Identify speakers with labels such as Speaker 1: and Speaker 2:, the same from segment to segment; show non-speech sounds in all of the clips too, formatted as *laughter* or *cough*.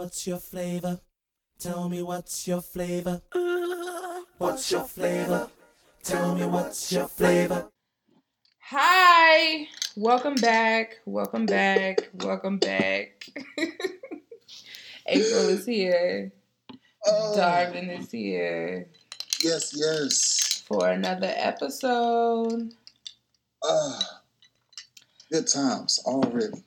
Speaker 1: What's your flavor? Tell me what's your flavor? *laughs* What's your flavor? Tell me what's your flavor?
Speaker 2: Hi, welcome back, welcome back, welcome back. *laughs* April is here.
Speaker 3: Oh,
Speaker 2: Darwin is here
Speaker 3: yes, yes.
Speaker 2: for another episode.
Speaker 3: Ah, good times already.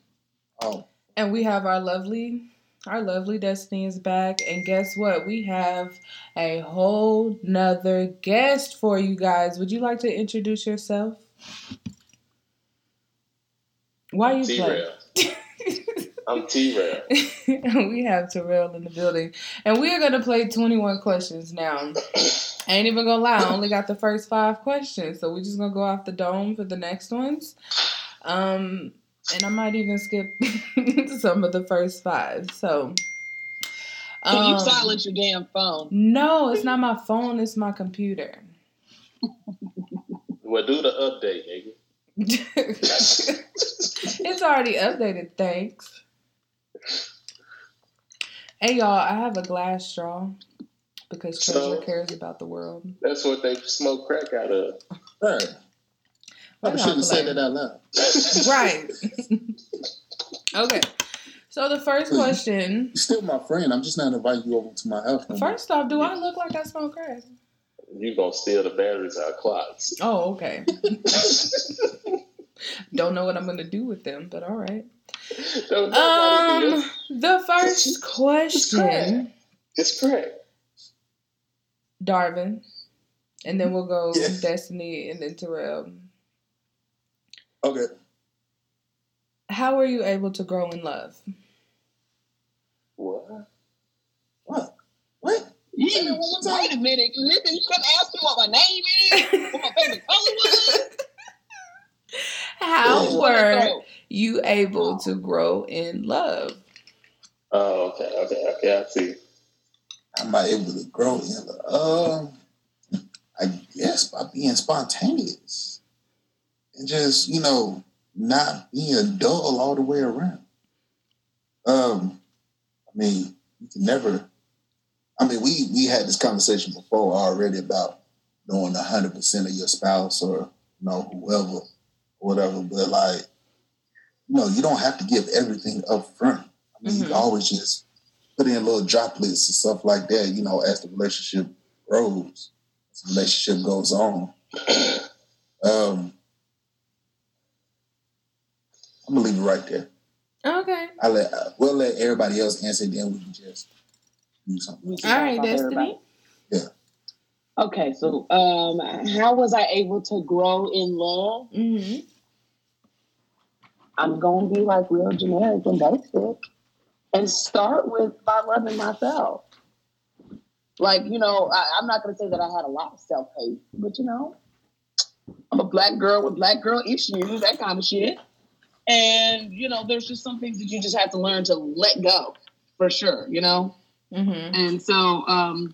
Speaker 3: Oh,
Speaker 2: And we have our lovely, our lovely Destiny is back. And guess what? We have a whole nother guest for you guys. Would you like to introduce yourself? Why you play?
Speaker 4: T-Rail. I'm T-Rail. *laughs*
Speaker 2: we have Terrell in the building. And we are going to play 21 questions now. I ain't even going to lie. I only got the first five questions. So we're just going to go off the dome for the next ones. Um, and I might even skip *laughs* some of the first five. So.
Speaker 5: Can you
Speaker 2: um,
Speaker 5: silence your damn phone?
Speaker 2: No, it's not my phone. It's my computer. *laughs*
Speaker 4: Well, do the update, nigga. *laughs*
Speaker 2: it's already updated. Thanks. Hey y'all, I have a glass straw because Treasure
Speaker 4: So?
Speaker 2: cares about the world.
Speaker 4: That's what they smoke crack out of.
Speaker 3: right. Probably shouldn't have said that out loud.
Speaker 2: Right. *laughs* okay. So the first question.
Speaker 3: You're still my friend. I'm just not inviting you over to my house.
Speaker 2: First off, do I look like I smoke crack?
Speaker 4: You gonna steal the batteries out of clocks.
Speaker 2: Oh, okay. *laughs* Don't know what I'm gonna do with them, but all right.
Speaker 4: Don't
Speaker 2: Um, the first question,
Speaker 4: It's crack.
Speaker 2: Darvin, and then we'll go
Speaker 3: Yes.
Speaker 2: Destiny and then Terrell.
Speaker 3: Okay.
Speaker 2: How were you able to grow in love?
Speaker 4: What?
Speaker 3: What? What?
Speaker 5: You,
Speaker 3: Say that one more time.
Speaker 5: wait a minute. Listen, you couldn't ask me what my name is, what my favorite color was. *laughs*
Speaker 2: How
Speaker 5: What
Speaker 2: were you able to grow in love?
Speaker 4: Oh, okay, okay, okay. I see.
Speaker 3: How am I able to grow in love? Um, I guess by being spontaneous and just you know not being dull all the way around. Um, I mean, you can never. I mean, we we had this conversation before already about knowing hundred percent of your spouse or you know whoever, or whatever. But like, you know, you don't have to give everything up front. I mean, you
Speaker 2: Mhm.
Speaker 3: can always just put in little droplets and stuff like that. You know, as the relationship grows, as the relationship goes on. *clears throat* Um, I'm gonna leave it right there.
Speaker 2: Okay.
Speaker 3: I let uh, we'll let everybody else answer. Then we can just do something.
Speaker 5: We
Speaker 3: else.
Speaker 5: should
Speaker 2: All
Speaker 5: talk
Speaker 2: right,
Speaker 5: about
Speaker 2: Destiny.
Speaker 5: everybody. Okay, so um, how was I able to grow in love?
Speaker 2: hmm
Speaker 5: I'm gonna be like real generic and basic, and start with by loving myself. Like you know, I, I'm not gonna say that I had a lot of self hate, but you know, I'm a black girl with black girl issues, that kind of shit. And you know, there's just some things that you just have to learn to let go, for sure. You know.
Speaker 2: hmm
Speaker 5: and so um,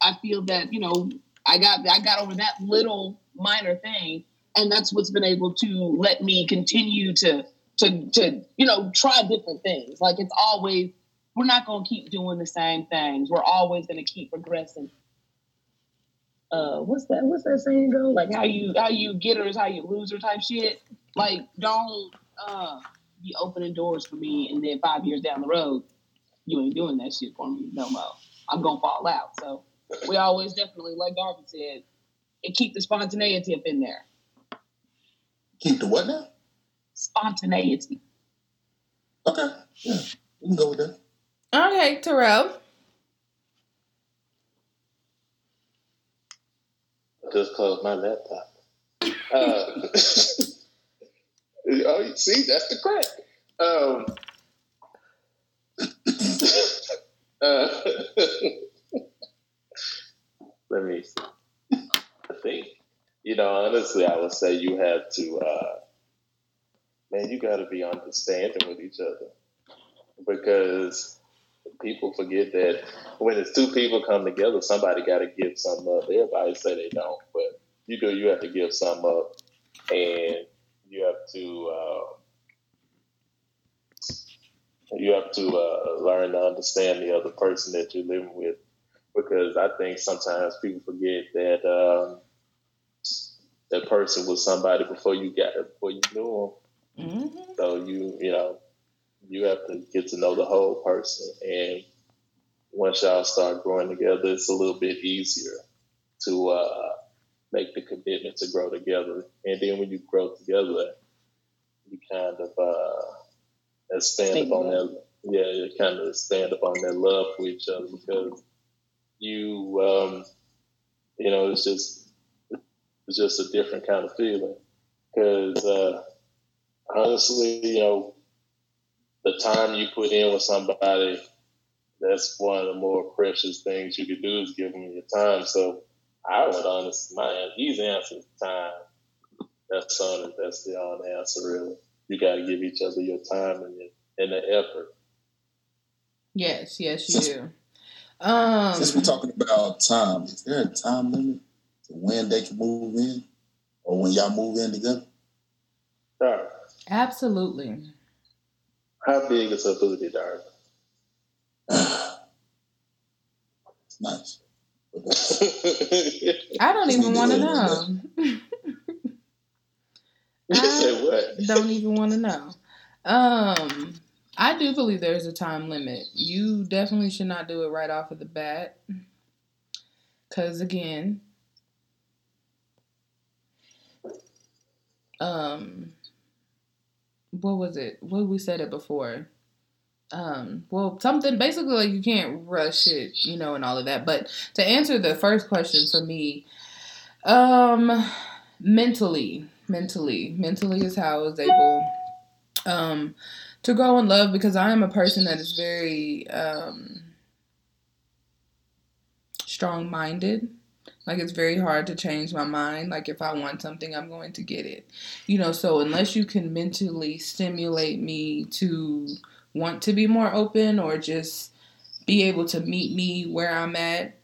Speaker 5: I feel that you know I got I got over that little minor thing, and that's what's been able to let me continue to to to you know try different things. Like it's always we're not going to keep doing the same things. We're always going to keep progressing. Uh, what's that? What's that saying go? Like how you how you get her is how you lose her type shit. Like don't uh, be opening doors for me, and then five years down the road, you ain't doing that shit for me no more. I'm gonna fall out. So we always definitely, like Darvin said, and keep the spontaneity up in there.
Speaker 3: Keep the what now?
Speaker 5: Spontaneity.
Speaker 3: Okay, yeah, we can go with that.
Speaker 2: Okay, Terrell.
Speaker 4: Just close my laptop. Uh, *laughs* oh, see, that's the crack. Um, *coughs* uh, *laughs* let me see. I think, you know, honestly, I would say you have to, uh, man, you got to be understanding with each other because people forget that when it's two people come together, somebody got to give some up. Everybody say they don't, but you do. You have to give some up, and you have to. Uh, you have to uh, learn to understand the other person that you're living with, because I think sometimes people forget that um, that person was somebody before you got before you knew them.
Speaker 2: hmm
Speaker 4: So you you know you have to get to know the whole person, and once y'all start growing together, it's a little bit easier to uh, make the commitment to grow together. And then when you grow together, you kind of uh, expand
Speaker 5: Stay
Speaker 4: upon that. Yeah, you kind of expand upon that love for each other because you, um, you know, it's just it's just a different kind of feeling. Because uh, honestly, you know, the time you put in with somebody, that's one of the more precious things you could do is give them your time. So I would honestly, my easy answer is time. That's on That's the honest answer, really. You got to give each other your time and, your, and the effort.
Speaker 2: Yes, yes, you do. Um,
Speaker 3: Since we're talking about time, is there a time limit to when they can move in, or when y'all move in together?
Speaker 4: Dark.
Speaker 2: absolutely.
Speaker 4: How big is her booty, Dark?
Speaker 3: it's *sighs* nice.
Speaker 2: I don't even want to know. *laughs*
Speaker 4: what?
Speaker 2: don't even want to know. Um, I do believe there's a time limit. You definitely should not do it right off of the bat. Cause again, um, what was it? What we said it before. Um, well, something basically like you can't rush it, you know, and all of that. But to answer the first question for me, um, mentally, mentally, mentally is how I was able, um, to grow in love because I am a person that is very, um, strong minded. Like it's very hard to change my mind. Like if I want something, I'm going to get it. You know, so unless you can mentally stimulate me to want to be more open or just be able to meet me where I'm at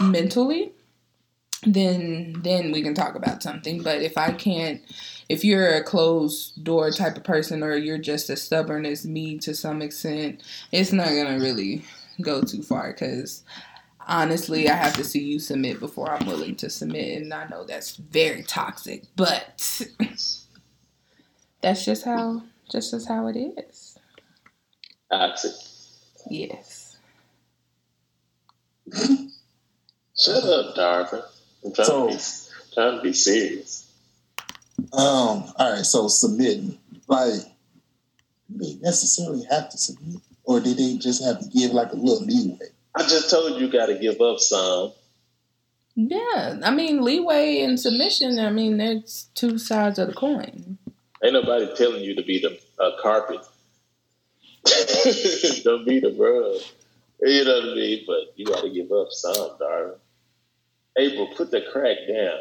Speaker 2: mentally, then then we can talk about something. But if I can't if you're a closed door type of person or you're just as stubborn as me to some extent, it's not gonna really go too far because honestly, I have to see you submit before I'm willing to submit, and I know that's very toxic, but *laughs* that's just how just as how it is.
Speaker 4: Toxic.
Speaker 2: Yes.
Speaker 4: Shut up, Darvin. I'm trying,
Speaker 3: So-
Speaker 4: to be, trying to be serious.
Speaker 3: um, all right. So submitting, like, do they necessarily have to submit, or did they just have to give like a little leeway?
Speaker 4: I just told you you got to give up some.
Speaker 2: Yeah, I mean leeway and submission. I mean, there's two sides of the coin.
Speaker 4: Ain't nobody telling you to be the uh, carpet. *laughs* Don't be the rug. You know what I mean? But you got to give up some, darling. April, put the crack down.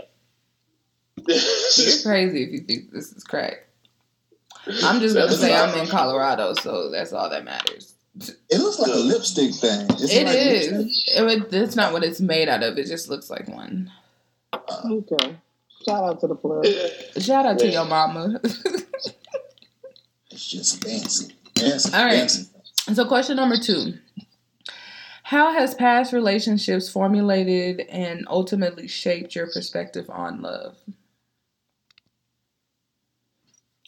Speaker 4: *laughs*
Speaker 2: You're crazy if you think this is crack. I'm just gonna say I'm in Colorado, so that's all that matters.
Speaker 3: It looks like a lipstick thing. It's
Speaker 2: It
Speaker 3: like
Speaker 2: is.
Speaker 3: lipstick?
Speaker 2: It it's not what it's made out of. It just looks like one.
Speaker 5: Okay. Shout out to the plug.
Speaker 2: Shout out to your mama. *laughs*
Speaker 3: It's just fancy,
Speaker 2: All right. so, question number two: How has past relationships formulated and ultimately shaped your perspective on love?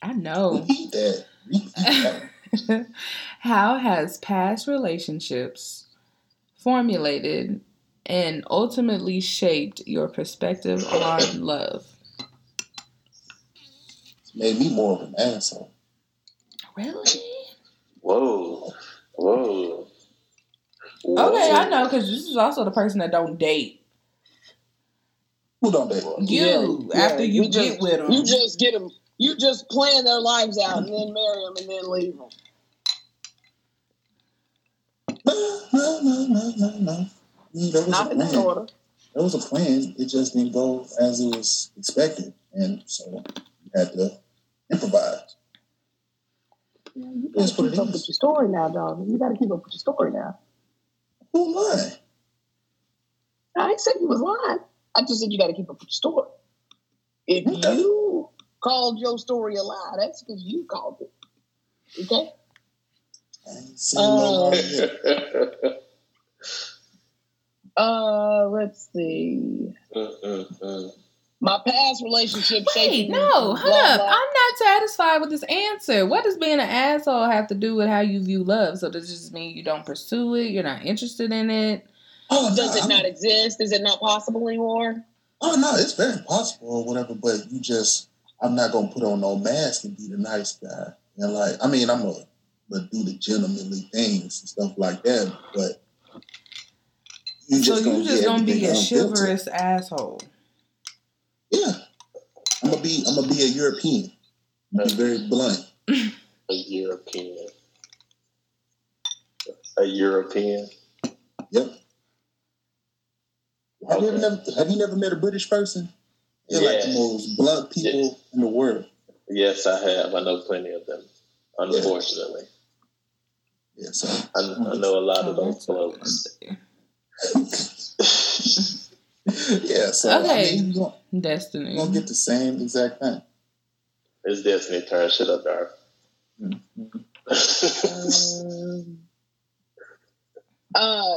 Speaker 2: I know.
Speaker 3: Repeat that. Repeat that. *laughs*
Speaker 2: How has past relationships formulated and ultimately shaped your perspective on love?
Speaker 3: It's made me more of an asshole.
Speaker 2: Really?
Speaker 4: Whoa. Whoa.
Speaker 2: Okay, I know because this is also the person that don't date
Speaker 3: Who don't date?
Speaker 2: you
Speaker 5: Yeah,
Speaker 2: after
Speaker 5: yeah,
Speaker 2: you
Speaker 5: you
Speaker 2: get
Speaker 5: just-
Speaker 2: with them.
Speaker 5: You just get them. You just plan their lives out and then marry them and then leave them.
Speaker 3: No, no, no, no, no, no. There was
Speaker 5: Not in that order.
Speaker 3: There was a plan. It just didn't go as it was expected, and so you had to improvise.
Speaker 5: You gotta keep up
Speaker 3: is.
Speaker 5: with your story now, dog. You gotta keep up with your story now.
Speaker 3: Who lying?
Speaker 5: I ain't said you was lying. I just said you gotta keep up with your story. If
Speaker 3: Okay.
Speaker 5: you called your story a lie, that's because you called it. Okay?
Speaker 3: I ain't seen no
Speaker 5: Uh. *laughs* Uh, let's see.
Speaker 4: Mm-mm-mm.
Speaker 5: My past relationship.
Speaker 2: Wait, no,
Speaker 5: into
Speaker 2: hold
Speaker 5: blah,
Speaker 2: up.
Speaker 5: blah.
Speaker 2: I'm not satisfied with this answer. What does being an asshole have to do with how you view love? So does this mean you don't pursue it? You're not interested in it?
Speaker 3: Oh, no,
Speaker 5: Does it
Speaker 3: I'm-
Speaker 5: not exist? Is it not possible anymore?
Speaker 3: Oh no, it's very possible or whatever, but you just I'm not gonna put on no mask and be the nice guy. And like I mean I'm gonna but do the gentlemanly things and stuff like that, but you just
Speaker 2: so you
Speaker 3: gonna
Speaker 2: just gonna be a chivalrous asshole.
Speaker 3: Yeah. I'm gonna be I'm gonna be a European. I'm be very blunt.
Speaker 4: A European. A European.
Speaker 3: Yep. Have you ever never have you never met a British person? They're like the most blunt people in the world.
Speaker 4: Yes, I have. I know plenty of them. Unfortunately,
Speaker 3: Yeah, so
Speaker 4: I, I know a lot of
Speaker 2: Oh,
Speaker 4: those folks. *laughs* *laughs*
Speaker 3: yeah, so I
Speaker 2: Okay.
Speaker 3: mean, you're gonna,
Speaker 2: Destiny.
Speaker 3: you're gonna get the same exact thing.
Speaker 4: It's Destiny turn shit up, dark.
Speaker 5: Um, *laughs* uh,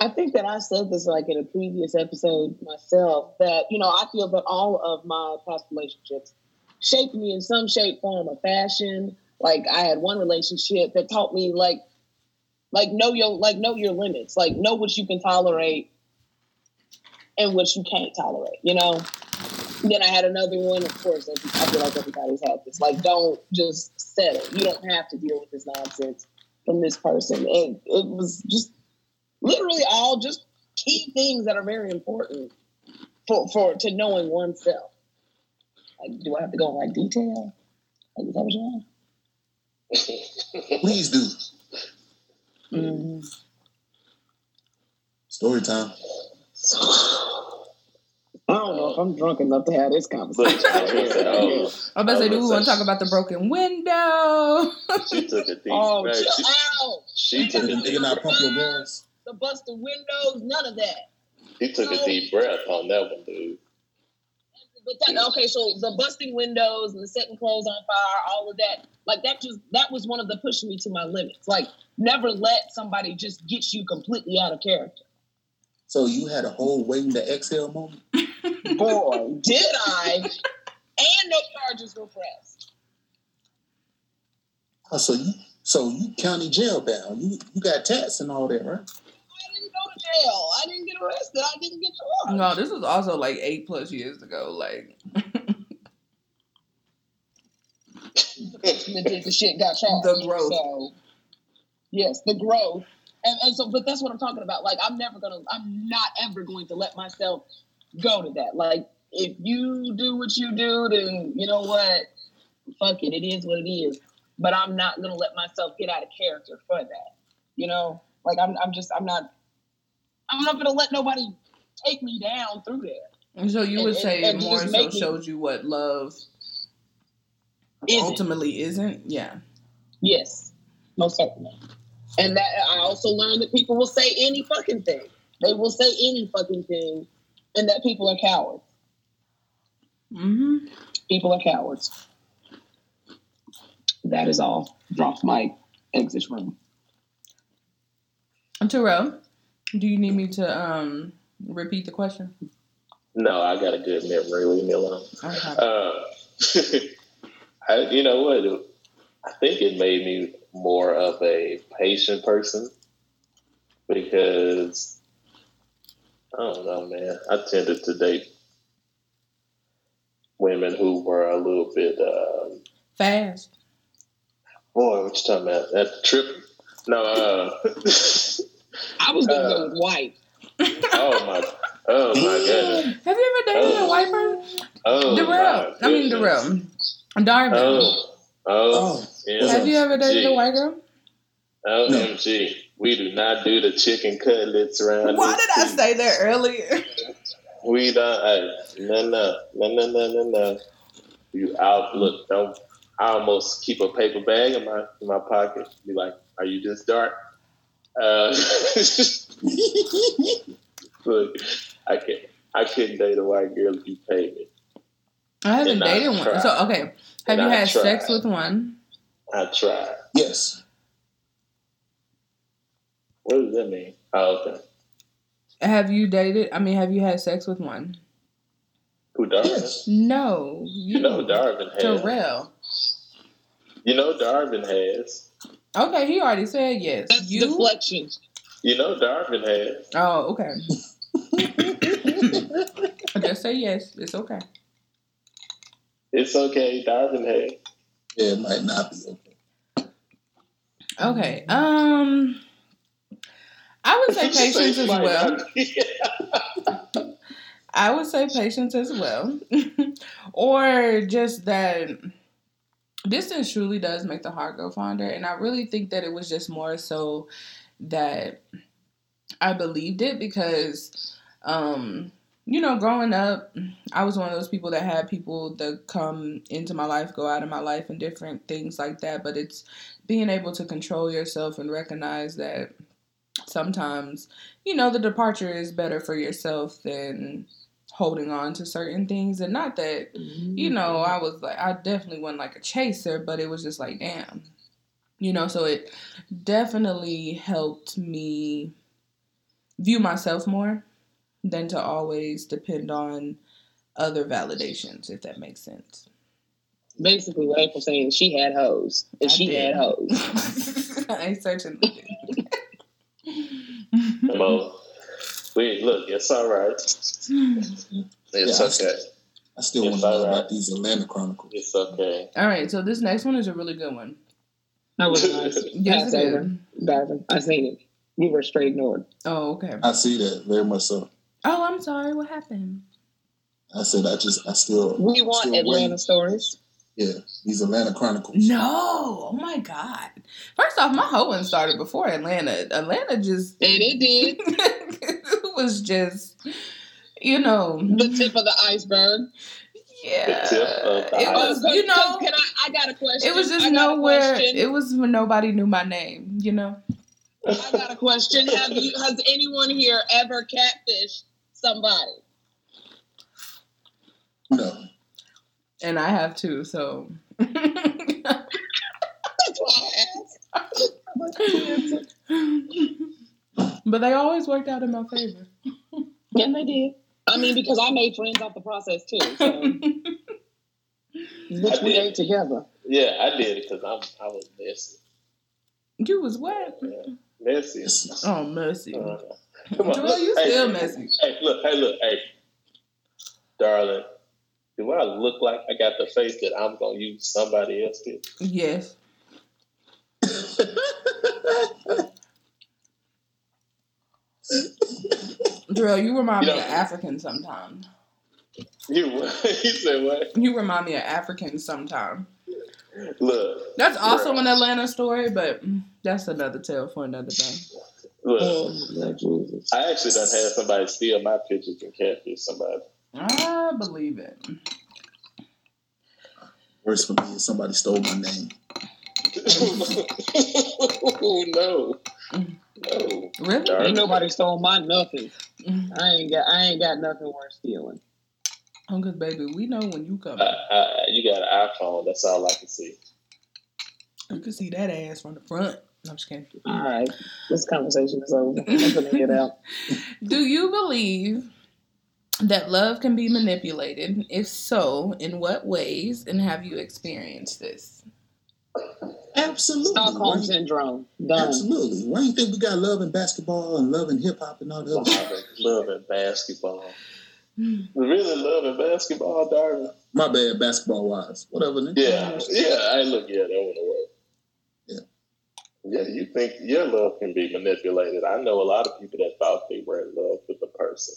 Speaker 5: I think that I said this like in a previous episode myself that you know I feel that all of my past relationships shaped me in some shape, form, or fashion. Like I had one relationship that taught me like like know your like know your limits, like know what you can tolerate and what you can't tolerate. You know. Then I had another one. Of course, I feel like everybody's had this. Like, don't just settle. You don't have to deal with this nonsense from this person. And it was just literally all just key things that are very important for for to knowing oneself. Like, do I have to go in like detail? Like, is that what you want? *laughs*
Speaker 3: Please do.
Speaker 5: Mm-hmm.
Speaker 3: Story time.
Speaker 5: I don't know if I'm drunk enough to have this conversation.
Speaker 4: I was gonna say, oh,
Speaker 2: I'm about to say, do we want to talk about the broken window?
Speaker 4: she took a deep *laughs*
Speaker 5: Oh,
Speaker 4: breath.
Speaker 5: chill
Speaker 4: She,
Speaker 5: out!
Speaker 4: she took a
Speaker 3: Nigga
Speaker 4: deep
Speaker 3: not pump your gas.
Speaker 5: The busted windows, none of that.
Speaker 4: He took a deep breath on that one, dude.
Speaker 5: But that, okay, so the busting windows and the setting clothes on fire, all of that, like that just that was one of the pushing me to my limits. Like never let somebody just get you completely out of character.
Speaker 3: So you had a whole waiting to exhale moment? *laughs*
Speaker 5: Boy, did I! *laughs* And no charges were pressed.
Speaker 3: Oh, so you so you county jail bound. You you got tats and all that, right?
Speaker 5: I didn't go to jail. I didn't get arrested. I didn't get charged.
Speaker 2: no, this was also like eight plus years ago. Like, *laughs*
Speaker 5: the person the shit got charged.
Speaker 2: The growth.
Speaker 5: So, yes, the growth. And, and so, but that's what I'm talking about. Like, I'm never gonna, I'm not ever going to let myself go to that. Like, if you do what you do, then you know what? Fuck it. It is what it is. But I'm not gonna let myself get out of character for that. You know, like I'm, I'm just, I'm not, I'm not gonna let nobody take me down through there.
Speaker 2: and so you would
Speaker 5: And-
Speaker 2: say
Speaker 5: and- and
Speaker 2: more so shows you what love
Speaker 5: Isn't.
Speaker 2: ultimately isn't. Yeah.
Speaker 5: Yes, most certainly. And that I also learned that people will say any fucking thing. They will say any fucking thing, and that people are cowards.
Speaker 2: hmm
Speaker 5: People are cowards. That is all. Drop my exit room.
Speaker 2: Terrell, do you need me to um repeat the question?
Speaker 4: No, I got a good memory. Leave me alone.
Speaker 2: Okay.
Speaker 4: Uh, *laughs* I, you know what? I think it made me more of a patient person because I don't know, man. I tended to date women who were a little bit, um,
Speaker 2: Fast.
Speaker 4: boy, what you talking about? That trip? No, uh, *laughs*
Speaker 5: I was gonna
Speaker 4: Uh,
Speaker 5: go with white. *laughs*
Speaker 4: oh my, oh my goodness,
Speaker 2: Have you ever dated a
Speaker 4: Oh.
Speaker 2: white person?
Speaker 4: oh
Speaker 2: Darrell.
Speaker 4: my
Speaker 2: I mean
Speaker 4: goodness.
Speaker 2: Darrell. Darvin.
Speaker 4: Oh, oh,
Speaker 3: Oh,
Speaker 4: yeah.
Speaker 2: Have you ever dated a white girl?
Speaker 4: OMG. We do not do the chicken cutlets around
Speaker 2: Why did I
Speaker 4: piece.
Speaker 2: say that earlier?
Speaker 4: We don't. Hey, no, no, no, no, no, no, no. You out. Look, don't. I almost keep a paper bag in my in my pocket. Be like, are you this dark? Uh, *laughs* look, I can't. I couldn't date a white girl if you paid me.
Speaker 2: I haven't
Speaker 4: And I
Speaker 2: dated one. So okay. Have
Speaker 4: And
Speaker 2: you
Speaker 4: I
Speaker 2: had sex with one?
Speaker 4: I tried.
Speaker 3: yes.
Speaker 4: What does that mean? Oh, okay.
Speaker 2: Have you dated? I mean, have you had sex with one?
Speaker 4: Who Darvin?
Speaker 3: Yes.
Speaker 2: No,
Speaker 4: You know Darvin has.
Speaker 2: Terrell.
Speaker 4: You know Darvin has.
Speaker 2: Okay, he already said yes.
Speaker 5: That's
Speaker 2: you?
Speaker 5: deflections.
Speaker 4: You know Darvin has.
Speaker 2: Oh, okay. Just say yes. It's okay.
Speaker 4: It's okay. Darvin has.
Speaker 3: Yeah, it might not be okay.
Speaker 2: Okay. Um, *laughs* *laughs* I would say patience as well. I would say patience as well, or just that distance truly does make the heart go fonder, and I really think that it was just more so that I believed it because, um, you know, growing up, I was one of those people that had people that come into my life, go out of my life, and different things like that. But it's being able to control yourself and recognize that sometimes, you know, the departure is better for yourself than holding on to certain things. And not that, you know, mm-hmm. I was like, I definitely wasn't like a chaser, but it was just like, damn. You know, so it definitely helped me view myself more than to always depend on other validations, if that makes sense.
Speaker 5: Basically, what April saying is she had hoes. And
Speaker 2: I
Speaker 5: she
Speaker 2: did.
Speaker 5: had hoes. *laughs*
Speaker 2: I certainly did.
Speaker 4: Come on. Wait, look, it's all right. It's
Speaker 3: Yeah,
Speaker 4: okay.
Speaker 3: I still
Speaker 4: Yes,
Speaker 3: want to know
Speaker 4: alright.
Speaker 3: about these Atlanta Chronicles.
Speaker 4: It's okay.
Speaker 2: All right, so this next one is a really good one.
Speaker 5: That was nice. *laughs*
Speaker 2: Yes,
Speaker 5: Pass
Speaker 2: it
Speaker 5: over.
Speaker 2: is.
Speaker 5: Darvin. I seen it. You were straight ignored.
Speaker 2: Oh, okay.
Speaker 3: I see that very much so.
Speaker 2: Oh, I'm sorry. What happened?
Speaker 3: I said I just I still
Speaker 5: We want
Speaker 3: still
Speaker 5: Atlanta
Speaker 3: waiting.
Speaker 5: stories.
Speaker 3: Yeah, these Atlanta Chronicles.
Speaker 2: No. Oh my God. First off, my whole one started before Atlanta. Atlanta just
Speaker 5: And it did. *laughs*
Speaker 2: it was just, you know,
Speaker 5: The tip of the iceberg.
Speaker 2: yeah.
Speaker 4: The the
Speaker 2: It was,
Speaker 5: can-
Speaker 2: you know,
Speaker 5: Can I, I got a question.
Speaker 2: it was just
Speaker 5: I got a
Speaker 2: nowhere. It was when nobody knew my name. You know.
Speaker 5: I got a question. Have you has anyone here ever catfished somebody?
Speaker 3: No,
Speaker 2: And I have too. So.
Speaker 5: That's why I asked.
Speaker 2: but they always worked out in my favor.
Speaker 5: Yeah, they did. I mean, because I made friends off the process too. So, *laughs* which we ate together.
Speaker 4: Yeah, I did because I'm I was messy.
Speaker 2: you was what?
Speaker 4: Yeah. Messy.
Speaker 2: Oh, messy.
Speaker 4: Uh, come on.
Speaker 2: Joel, you
Speaker 4: Hey,
Speaker 2: still messy.
Speaker 4: Hey, look, hey, look, hey. Darling, do I look like I got the face that I'm gonna use somebody else to?
Speaker 2: Yes. Drill, you remind
Speaker 4: You
Speaker 2: me of African sometimes.
Speaker 4: You *laughs* he said what?
Speaker 2: You remind me of African sometimes.
Speaker 4: Look,
Speaker 2: That's also
Speaker 4: Bruh.
Speaker 2: an Atlanta story, but mm, that's another tale for another day.
Speaker 4: look.
Speaker 5: Oh,
Speaker 4: I actually done had somebody steal my pictures and catfish somebody.
Speaker 2: I believe it.
Speaker 3: worse for me is somebody stole my name.
Speaker 4: oh, *laughs* no. No.
Speaker 2: Really?
Speaker 5: Ain't nobody stole my nothing.
Speaker 2: Mm.
Speaker 5: I ain't got. I ain't got nothing worth stealing.
Speaker 2: Oh, cause baby, we know when you come.
Speaker 4: I, I, you got an iPhone. That's all I can see.
Speaker 2: You can see that ass from the front. No, I'm just kidding.
Speaker 5: All right, this conversation is over. I'm gonna get out. *laughs*
Speaker 2: Do you believe that love can be manipulated? If so, in what ways? And have you experienced this?
Speaker 3: Absolutely.
Speaker 5: Stockholm syndrome. Done.
Speaker 3: Absolutely. Why do you think we got love in basketball and love in hip hop and all the other shit?
Speaker 4: Love and basketball. Really loving basketball, Darvin?
Speaker 3: My bad, basketball wise. Whatever, nigga.
Speaker 4: Yeah, yeah. I look, yeah, that wouldn't work.
Speaker 3: Yeah.
Speaker 4: Yeah, you think your love can be manipulated? I know a lot of people that thought they were in love with the person,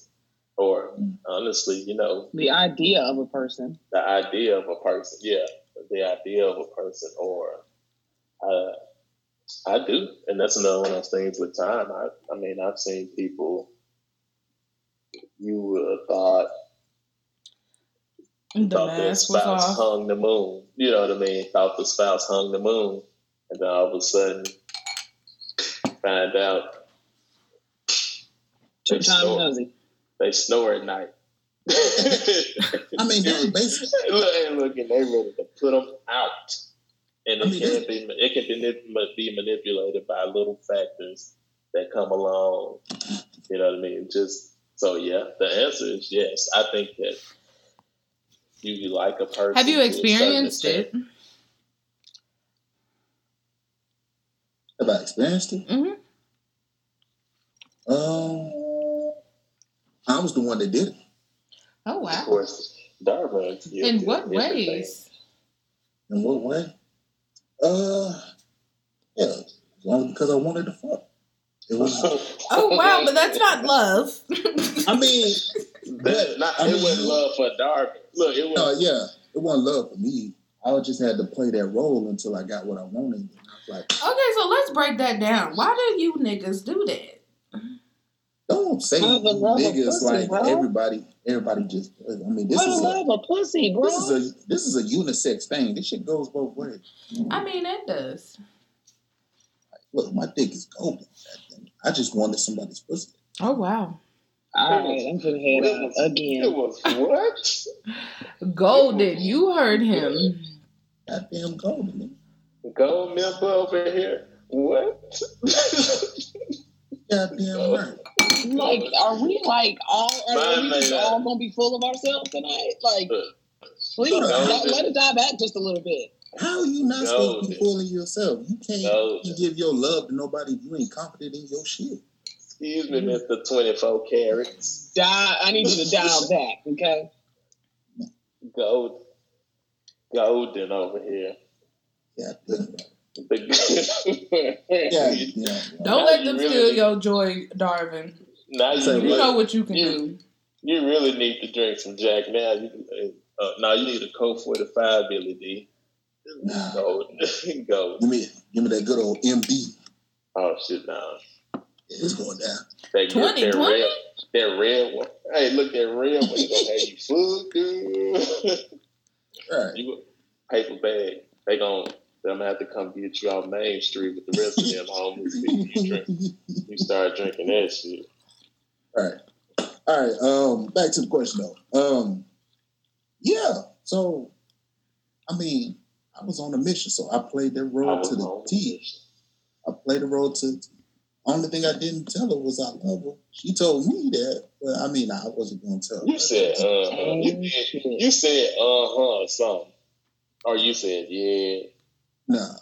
Speaker 4: or honestly, you know,
Speaker 5: The idea of a person.
Speaker 4: the idea of a person. Yeah, the idea of a person, or uh, I do, and that's another one of those things with time. I, I mean, I've seen people you would have thought
Speaker 2: The
Speaker 4: thought their
Speaker 2: mask was
Speaker 4: spouse hung the moon. You know what I mean? Thought the spouse hung the moon, and then all of a sudden find out
Speaker 5: Two times nosy.
Speaker 4: They snore at night.
Speaker 3: I mean, that's *laughs* basically.
Speaker 4: look, and look, and they ready to put them out, and it
Speaker 3: I mean,
Speaker 4: can be it can be, be manipulated by little factors that come along. You know what I mean? Just so yeah, the answer is yes. I think that you, you like a person.
Speaker 2: Have you
Speaker 4: to a certain
Speaker 2: experienced it?
Speaker 3: Have I experienced it?
Speaker 2: hmm
Speaker 3: Um, I was the one that did it.
Speaker 2: Oh
Speaker 4: Of
Speaker 2: wow!
Speaker 4: course, Darvin. you
Speaker 2: In
Speaker 4: did
Speaker 2: what
Speaker 4: everything.
Speaker 2: ways?
Speaker 3: In what way? Uh, yeah, only because I wanted to fuck. It was. *laughs*
Speaker 2: Oh wow! But that's not love.
Speaker 3: I mean,
Speaker 4: That, not,
Speaker 3: I
Speaker 4: it
Speaker 3: mean-
Speaker 4: wasn't love for Darvin. Look, it
Speaker 3: no,
Speaker 4: was.
Speaker 3: yeah, it wasn't love for me. I just had to play that role until I got what I wanted. And I was like,
Speaker 2: okay, so let's break that down. Why do you niggas do that?
Speaker 3: Don't say
Speaker 5: I would
Speaker 3: niggas like
Speaker 5: bro.
Speaker 3: everybody. Everybody just. I mean, this
Speaker 5: I
Speaker 3: is a,
Speaker 5: love a pussy, bro.
Speaker 3: this is a this is a unisex thing. This shit goes both ways.
Speaker 2: I mean, it does.
Speaker 3: Look, my dick is golden. I just wanted somebody's pussy.
Speaker 2: Oh wow!
Speaker 5: All right, I'm gonna head out
Speaker 4: It
Speaker 5: again.
Speaker 4: was what?
Speaker 2: Golden, you heard him.
Speaker 3: Goddamn golden. nigga.
Speaker 4: Gold member over here. What?
Speaker 3: Goddamn right. *laughs*
Speaker 5: Like, are we like all? Are we just all gonna be full of ourselves tonight? Like, please let, let it die back just a little bit.
Speaker 3: How are you not supposed to be fooling yourself? You can't
Speaker 4: Golden.
Speaker 3: give your love to nobody if you ain't confident in your shit.
Speaker 4: Excuse me, Mr. 24 carats.
Speaker 5: Die. I need you to dial *laughs* back. Okay.
Speaker 4: Gold. Golden over here.
Speaker 3: Yeah, right.
Speaker 4: The- *laughs*
Speaker 2: Don't let them
Speaker 4: really
Speaker 2: steal your joy, Darvin.
Speaker 4: Now you,
Speaker 2: You
Speaker 4: really,
Speaker 2: know what you can
Speaker 4: You-
Speaker 2: do.
Speaker 4: you really need to drink some Jack now. You, uh, now you need a Colt 45, Billy Dee. *sighs*
Speaker 3: Nah.
Speaker 4: Gold. *laughs* Gold.
Speaker 3: Give me give me that good old MD.
Speaker 4: Oh, shit, nah.
Speaker 3: It's going down.
Speaker 4: That,
Speaker 2: 20,
Speaker 4: that
Speaker 2: 20?
Speaker 4: red, that red one. Hey, look, that red one. You gonna have you food, dude. *laughs*
Speaker 3: Right.
Speaker 4: you paper bag. They gon' I'm gonna have to come get you off Main Street with the rest of them homeless people. You drink, you start drinking that shit.
Speaker 3: All right. All right. Um, back to the question though. Um, yeah. So, I mean, I was on a mission, so I played that role to the
Speaker 4: on
Speaker 3: T. I played the role to. Only thing I didn't tell her was I love her. She told me that, but I mean, I wasn't going to tell her.
Speaker 4: You said uh huh. You, you said uh huh or something. Or you said yeah.
Speaker 3: Nah.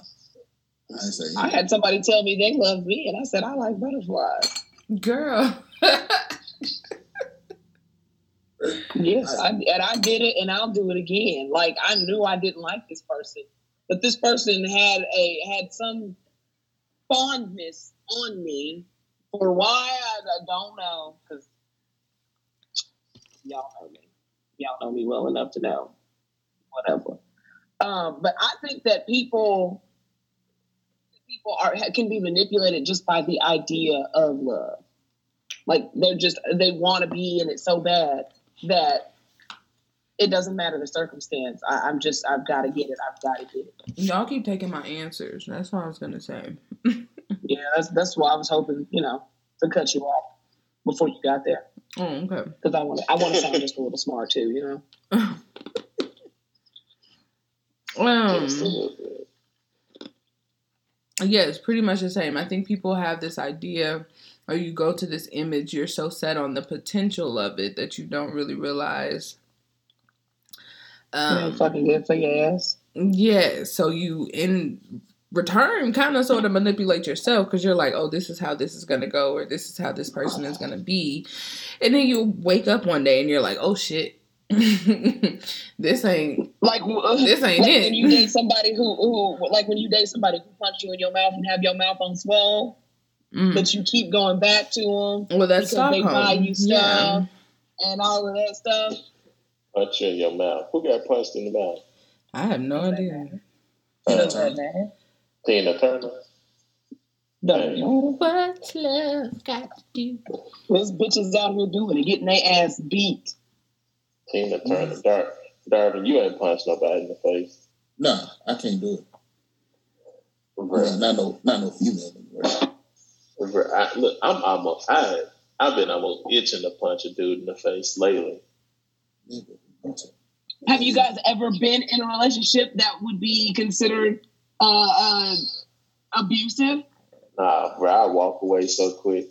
Speaker 3: I didn't say.
Speaker 5: I had somebody tell me they love me, and I said I like butterflies.
Speaker 2: Girl. *laughs*
Speaker 5: Yes, I, and I did it, and I'll do it again. Like I knew I didn't like this person, but this person had a had some fondness on me for why I, I don't know because y'all know me, y'all know me well enough to know whatever. Um, but I think that people people are can be manipulated just by the idea of love. Like they're just they want to be in it so bad that it doesn't matter the circumstance. I, I'm just I've got to get it. I've got to get it.
Speaker 2: Y'all keep taking my answers. That's what I was gonna say. *laughs*
Speaker 5: Yeah, that's that's why I was hoping you know to cut you off before you got there
Speaker 2: Oh, okay.
Speaker 5: because I want to I want to sound just a little smart too. You know. *laughs*
Speaker 2: Um,
Speaker 4: Just a little bit.
Speaker 2: yeah, it's pretty much the same. I think people have this idea, or you go to this image, you're so set on the potential of it that you don't really realize. Um,
Speaker 5: fucking good for your ass.
Speaker 2: yeah, so you in return kind of sort of manipulate yourself because you're like, oh, this is how this is gonna go, or this is how this person is gonna be, and then you wake up one day and you're like, oh shit, *laughs* this ain't
Speaker 5: Like
Speaker 2: this ain't
Speaker 5: like
Speaker 2: it.
Speaker 5: when you date somebody who who like when you date somebody who punch you in your mouth and have your mouth on swell,
Speaker 2: Mm.
Speaker 5: but you keep going back to them
Speaker 2: Well, that's
Speaker 5: because they buy you
Speaker 2: Yeah.
Speaker 5: stuff and all of that stuff.
Speaker 4: Punch in your mouth. Who got punched in the mouth?
Speaker 2: I have no idea.
Speaker 5: It
Speaker 3: Uh.
Speaker 4: Tina Turner.
Speaker 5: Doesn't matter.
Speaker 2: What's love got to do?
Speaker 5: There's bitches out here doing it, getting their ass beat.
Speaker 4: Tina Turner. Dar- Darvin, you ain't punched nobody in the face.
Speaker 3: Nah, I can't do it.
Speaker 4: Bruh.
Speaker 3: Not no, not no female. Anyway.
Speaker 4: Bruh, I, look, I'm almost. I I've been almost itching to punch a dude in the face lately.
Speaker 3: Nigga, I'm t-
Speaker 5: Have you guys ever been in a relationship that would be considered uh, uh, abusive?
Speaker 4: Nah, bro, I walk away so quick.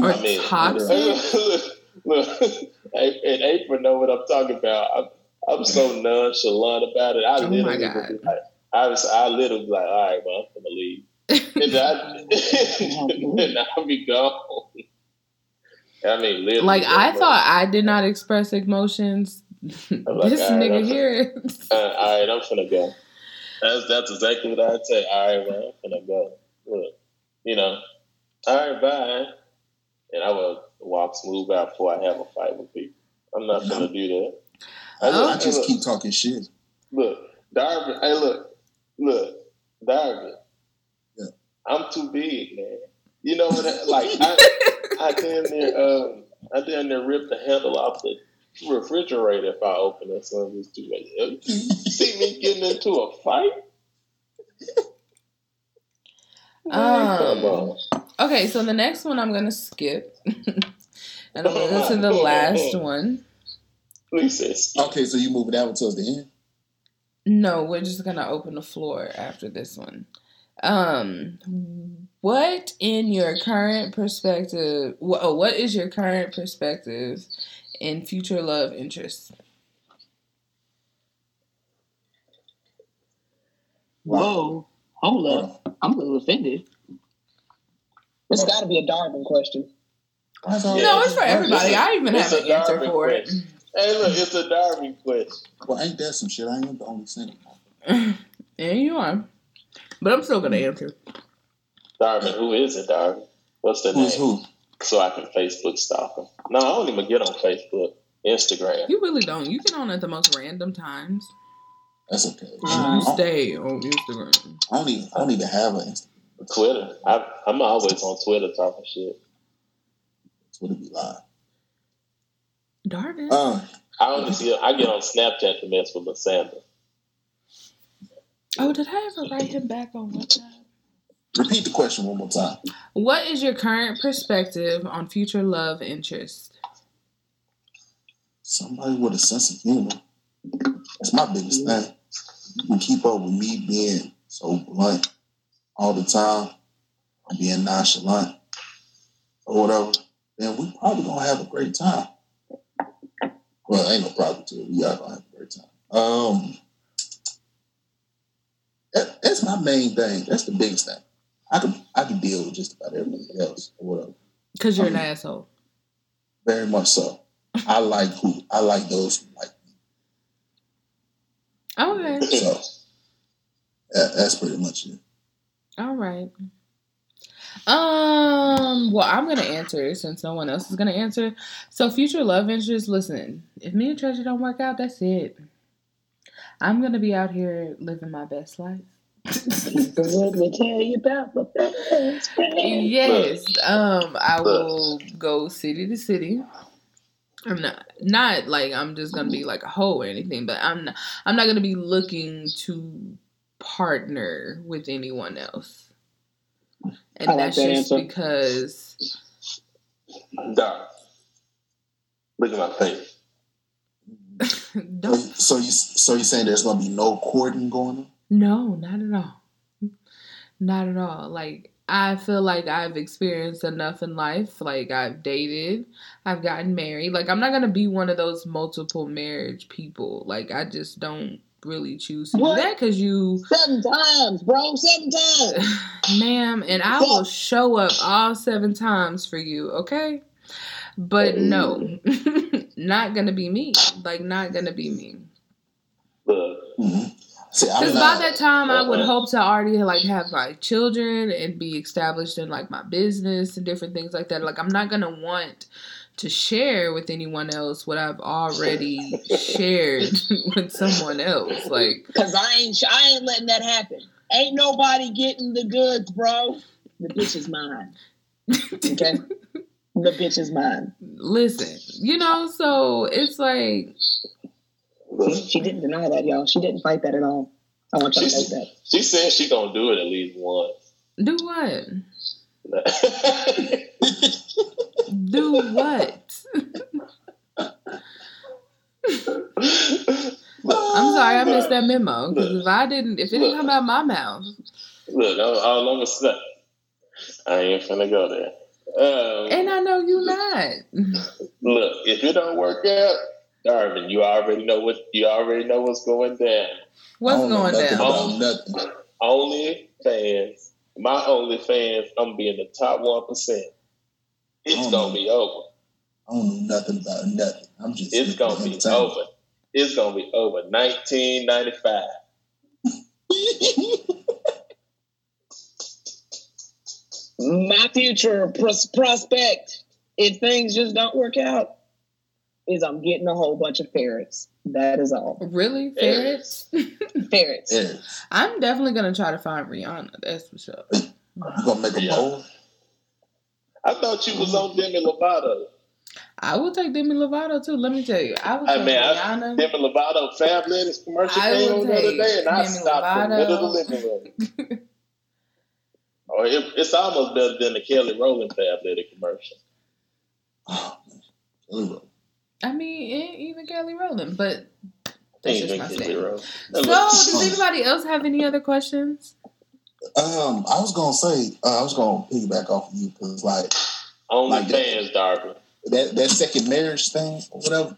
Speaker 2: Or
Speaker 4: I mean,
Speaker 2: toxic? *laughs*
Speaker 4: look, look, *laughs* and April know what I'm talking about. I'm, I'm so nonchalant about it. I
Speaker 2: Oh my
Speaker 4: literally,
Speaker 2: God.
Speaker 4: would like, I was, I literally like, all right, well, I'm gonna leave, and I, and I'll be gone. I mean, literally,
Speaker 2: Like I
Speaker 4: bro.
Speaker 2: thought I did not express emotions. *laughs* this
Speaker 4: like,
Speaker 2: nigga
Speaker 4: I'm-
Speaker 2: here. *laughs*
Speaker 4: Uh, all right, I'm finna go. That's that's exactly what I'd say. All right, man, I'm finna go. Look, you know, all right, bye. And I will walk smooth out before I have a fight with people. I'm not gonna do that.
Speaker 3: I,
Speaker 2: Oh.
Speaker 3: I just keep talking shit.
Speaker 4: Look, Darvin. Hey, look, look, Darvin.
Speaker 3: Yeah.
Speaker 4: I'm too big, man. You know what? I- *laughs* Like I, I damn near, um, I damn near rip the handle off the refrigerator if I open it. So it's too late. You see me getting into a fight? *laughs* Man, come on.
Speaker 2: Okay, so the next one I'm gonna skip, *laughs* and I'm gonna go to the last one.
Speaker 4: Please say
Speaker 3: Okay, so you moving that one towards the end?
Speaker 2: No, we're just gonna open the floor after this one. Um, what in your current perspective? wh- oh, what is your current perspective in future love interests?
Speaker 5: Whoa, hold up. I'm a little offended. It's got to be a Darwin question.
Speaker 3: Why
Speaker 2: No, it's for
Speaker 3: why-
Speaker 2: everybody. I even have
Speaker 4: a
Speaker 2: an answer
Speaker 4: Darwin
Speaker 2: for it.
Speaker 4: Hey, look, it's a Darwin question.
Speaker 3: Well, ain't that some shit? I ain't the only single. *laughs*
Speaker 2: Yeah, you are, but I'm still gonna answer.
Speaker 4: Darwin, who is it, Darwin? What's the
Speaker 3: Who's
Speaker 4: name?
Speaker 3: who?
Speaker 4: So I can Facebook stalk him. No, I don't even get on Facebook, Instagram.
Speaker 2: You really don't. You get on at the most random times.
Speaker 3: That's okay.
Speaker 2: You
Speaker 3: I, don't,
Speaker 2: stay on Instagram.
Speaker 3: I don't even. I don't even have an Instagram.
Speaker 4: Twitter. I, I'm always on Twitter talking shit.
Speaker 3: Twitter be live.
Speaker 2: Darvin.
Speaker 3: Uh,
Speaker 4: I only see. I get on Snapchat to mess with Lysandra.
Speaker 2: Oh, did I ever write him back on WhatsApp?
Speaker 3: repeat the question one more time.
Speaker 2: What is your current perspective on future love interest?
Speaker 3: Somebody with a sense of humor. That's my biggest thing. You can keep up with me being so blunt all the time, or being nonchalant, or whatever. Then we probably gonna have a great time. Well, ain't no problem to it. We are gonna have a great time. Um, that, that's my main thing. That's the biggest thing. I can I can deal with just about everything else or whatever.
Speaker 2: Because you're an asshole.
Speaker 3: Very much so. I like who I like those who like me. Okay. So that, that's pretty much it.
Speaker 2: All right. Um. Well, I'm gonna answer since no one else is gonna answer. So, future love interest. Listen, if me and Treasure don't work out, that's it. I'm gonna be out here living my best life. *laughs*
Speaker 5: What we tell you about the best friend?
Speaker 2: yes. Um. I will go city to city. I'm not not like I'm just gonna be like a hoe or anything, but I'm not. I'm not gonna be looking to partner with anyone else. And
Speaker 5: I like
Speaker 2: that's
Speaker 5: that
Speaker 2: just
Speaker 5: answer.
Speaker 2: because
Speaker 4: Darwin. Look at my face. *laughs*
Speaker 3: So,
Speaker 2: don't
Speaker 3: so you so you saying there's gonna be no courting going on?
Speaker 2: no, not at all. Not at all. Like I feel like I've experienced enough in life. Like I've dated, I've gotten married. Like I'm not gonna be one of those multiple marriage people. Like I just don't really choose to
Speaker 5: What?
Speaker 2: do that because you
Speaker 5: Seven times, bro. Seven times. *sighs*
Speaker 2: ma'am, and I will show up all seven times for you, okay? But no, *laughs* not gonna be me. Like, not gonna be me.
Speaker 4: Look.
Speaker 3: See, I'm
Speaker 2: Because by that time, I would
Speaker 4: Uh-uh.
Speaker 2: hope to already like have my children and be established in like my business and different things like that. Like, I'm not gonna want to share with anyone else what I've already shared *laughs* with someone else. Like,
Speaker 5: Cause I ain't, I ain't letting that happen. Ain't nobody getting the goods, bro. The bitch is mine. Okay, *laughs* the bitch is mine.
Speaker 2: listen, you know. So it's like.
Speaker 4: look.
Speaker 5: She didn't deny that, y'all. She didn't fight that at all. I want y'all to know that.
Speaker 4: she said she gonna do it at least once.
Speaker 2: Do what? *laughs* Do what? I'm sorry, I missed that memo. Because if I didn't, if it didn't come out my mouth,
Speaker 4: Look, all, all I'm gonna say, I ain't finna go there. Um,
Speaker 2: And I know you not.
Speaker 4: look, if it don't work out, Darvin, you already know what you already know what's going down.
Speaker 2: What's
Speaker 3: I don't know
Speaker 2: going down?
Speaker 3: About nothing.
Speaker 4: Only fans, my only fans, I'm being the top one percent. It's gonna
Speaker 3: no.
Speaker 4: be over.
Speaker 3: I don't know nothing about nothing. I'm just.
Speaker 4: It's gonna be over. It's gonna be over. 1995. *laughs*
Speaker 5: My future pros- prospect, if things just don't work out, is I'm getting a whole bunch of ferrets. That is all.
Speaker 2: Really? Ferrets? *laughs*
Speaker 5: Ferrets.
Speaker 3: yeah,
Speaker 2: I'm definitely gonna try to find Rihanna. That's for sure.
Speaker 3: you gonna make a
Speaker 4: Yeah.
Speaker 3: bowl?
Speaker 4: I thought you was on Demi Lovato.
Speaker 2: I will take Demi Lovato too. Let me tell you, I will
Speaker 4: I
Speaker 2: take
Speaker 4: mean, I-
Speaker 2: Rihanna.
Speaker 4: Demi Lovato Fab Ladies commercial
Speaker 2: I
Speaker 4: came
Speaker 2: will
Speaker 4: on the other
Speaker 2: take
Speaker 4: day, and I
Speaker 2: Demi
Speaker 4: stopped in the middle of the
Speaker 2: Lovato.
Speaker 4: living room. *laughs* or it, it's almost better than the Kelly Rowland Fab Lady commercial.
Speaker 3: Oh, man.
Speaker 2: I mean, even Kelly Rowland, but that's just my
Speaker 4: Kelly
Speaker 2: So, does anybody else have any other questions?
Speaker 3: Um, I was gonna say, uh, I was gonna piggyback off of you because like
Speaker 4: Only
Speaker 3: like that.
Speaker 4: fans, Darby.
Speaker 3: that that second marriage thing or whatever,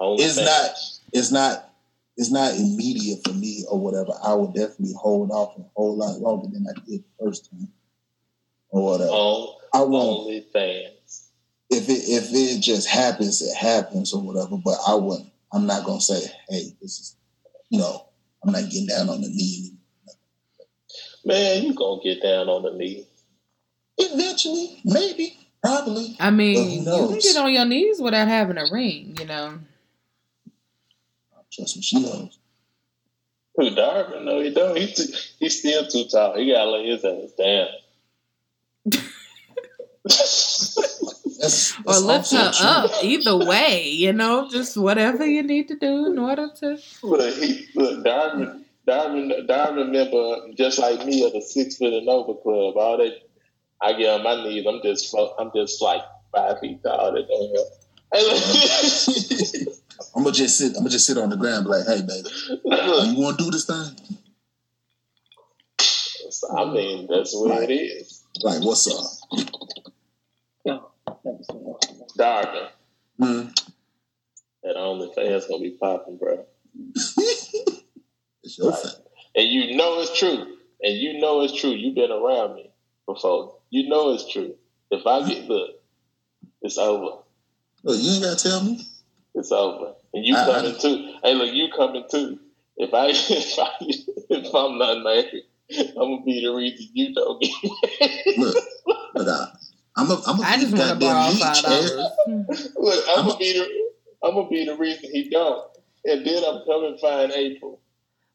Speaker 4: Only
Speaker 3: It's
Speaker 4: fans.
Speaker 3: not- it's not it's not immediate for me or whatever. I would definitely hold off a whole lot longer than I did the first time or whatever.
Speaker 4: On,
Speaker 3: I won't
Speaker 4: only fans.
Speaker 3: if it if it just happens, it happens or whatever. But I wouldn't. I'm not gonna say, hey, this is you know, I'm not getting down on the knee.
Speaker 4: Man, you gonna get down on the knee.
Speaker 3: Eventually, maybe, probably.
Speaker 2: I mean, you can get on your knees without having a ring, you know.
Speaker 3: Trust me, she knows.
Speaker 4: Who Darvin? No, he don't. He's too, he's still too tall. He gotta lay his ass down.
Speaker 3: That's,
Speaker 2: Or lift her
Speaker 3: true.
Speaker 2: up. Either way, you know, just whatever you need to do in order to.
Speaker 4: Look, he, look, Darvin, Darvin, Darvin member, just like me, of the Six Foot and Over Club. All that, I get on my knees. I'm just, I'm just like five feet tall. They don't help. *laughs*
Speaker 3: I'm gonna just sit. I'm gonna just sit on the ground, and be like, hey, baby, you want to do this thing?
Speaker 4: I mean, that's what it is.
Speaker 3: Like, what's up?
Speaker 4: Darvin,
Speaker 3: Hmm.
Speaker 4: that OnlyFans gonna be popping, bro.
Speaker 3: it's your thing.
Speaker 4: And you know it's true. And you know it's true. You've been around me before. You know it's true. If I get look, it's over.
Speaker 3: Look, you ain't gotta tell me.
Speaker 4: It's over. And you
Speaker 3: I- I-
Speaker 4: coming too. Hey, look, you coming too. If I *laughs* if I if I'm not married, I'm gonna be the reason you don't get married.
Speaker 3: Look, look, I, I'm a, I'm a
Speaker 2: I just want to borrow
Speaker 3: goddamn
Speaker 2: five dollars. *laughs*
Speaker 4: Look, I'm
Speaker 3: I'm
Speaker 4: gonna be the I'm gonna be the reason he don't. And then I'm coming find April.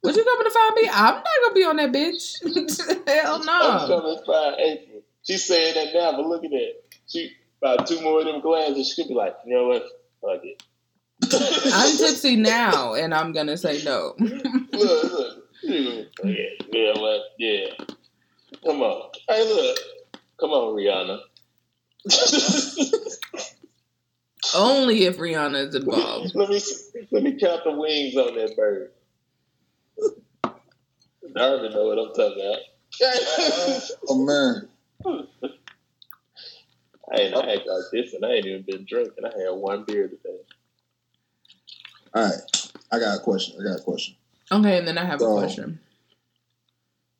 Speaker 2: What you coming to find me? I'm not gonna be on that bitch. *laughs* Hell no.
Speaker 4: I'm
Speaker 2: no.
Speaker 4: coming find April. She's saying that now, but look at that. She about two more of them glasses. She could be like, you know what? Fuck it.
Speaker 2: I'm tipsy now, and I'm gonna say no. *laughs*
Speaker 4: look, look. Yeah, yeah, well, yeah. Come on. Hey, look. Come on, Rihanna. *laughs*
Speaker 2: Only if Rihanna is involved.
Speaker 4: let me let me count the wings on that bird. Darvin know what I'm talking about. *laughs*
Speaker 3: Oh man,
Speaker 4: I ain't I act like this, and I ain't even been drinking. I had one beer today.
Speaker 3: All right. I got a question. I got a question.
Speaker 2: Okay, and then I have a question.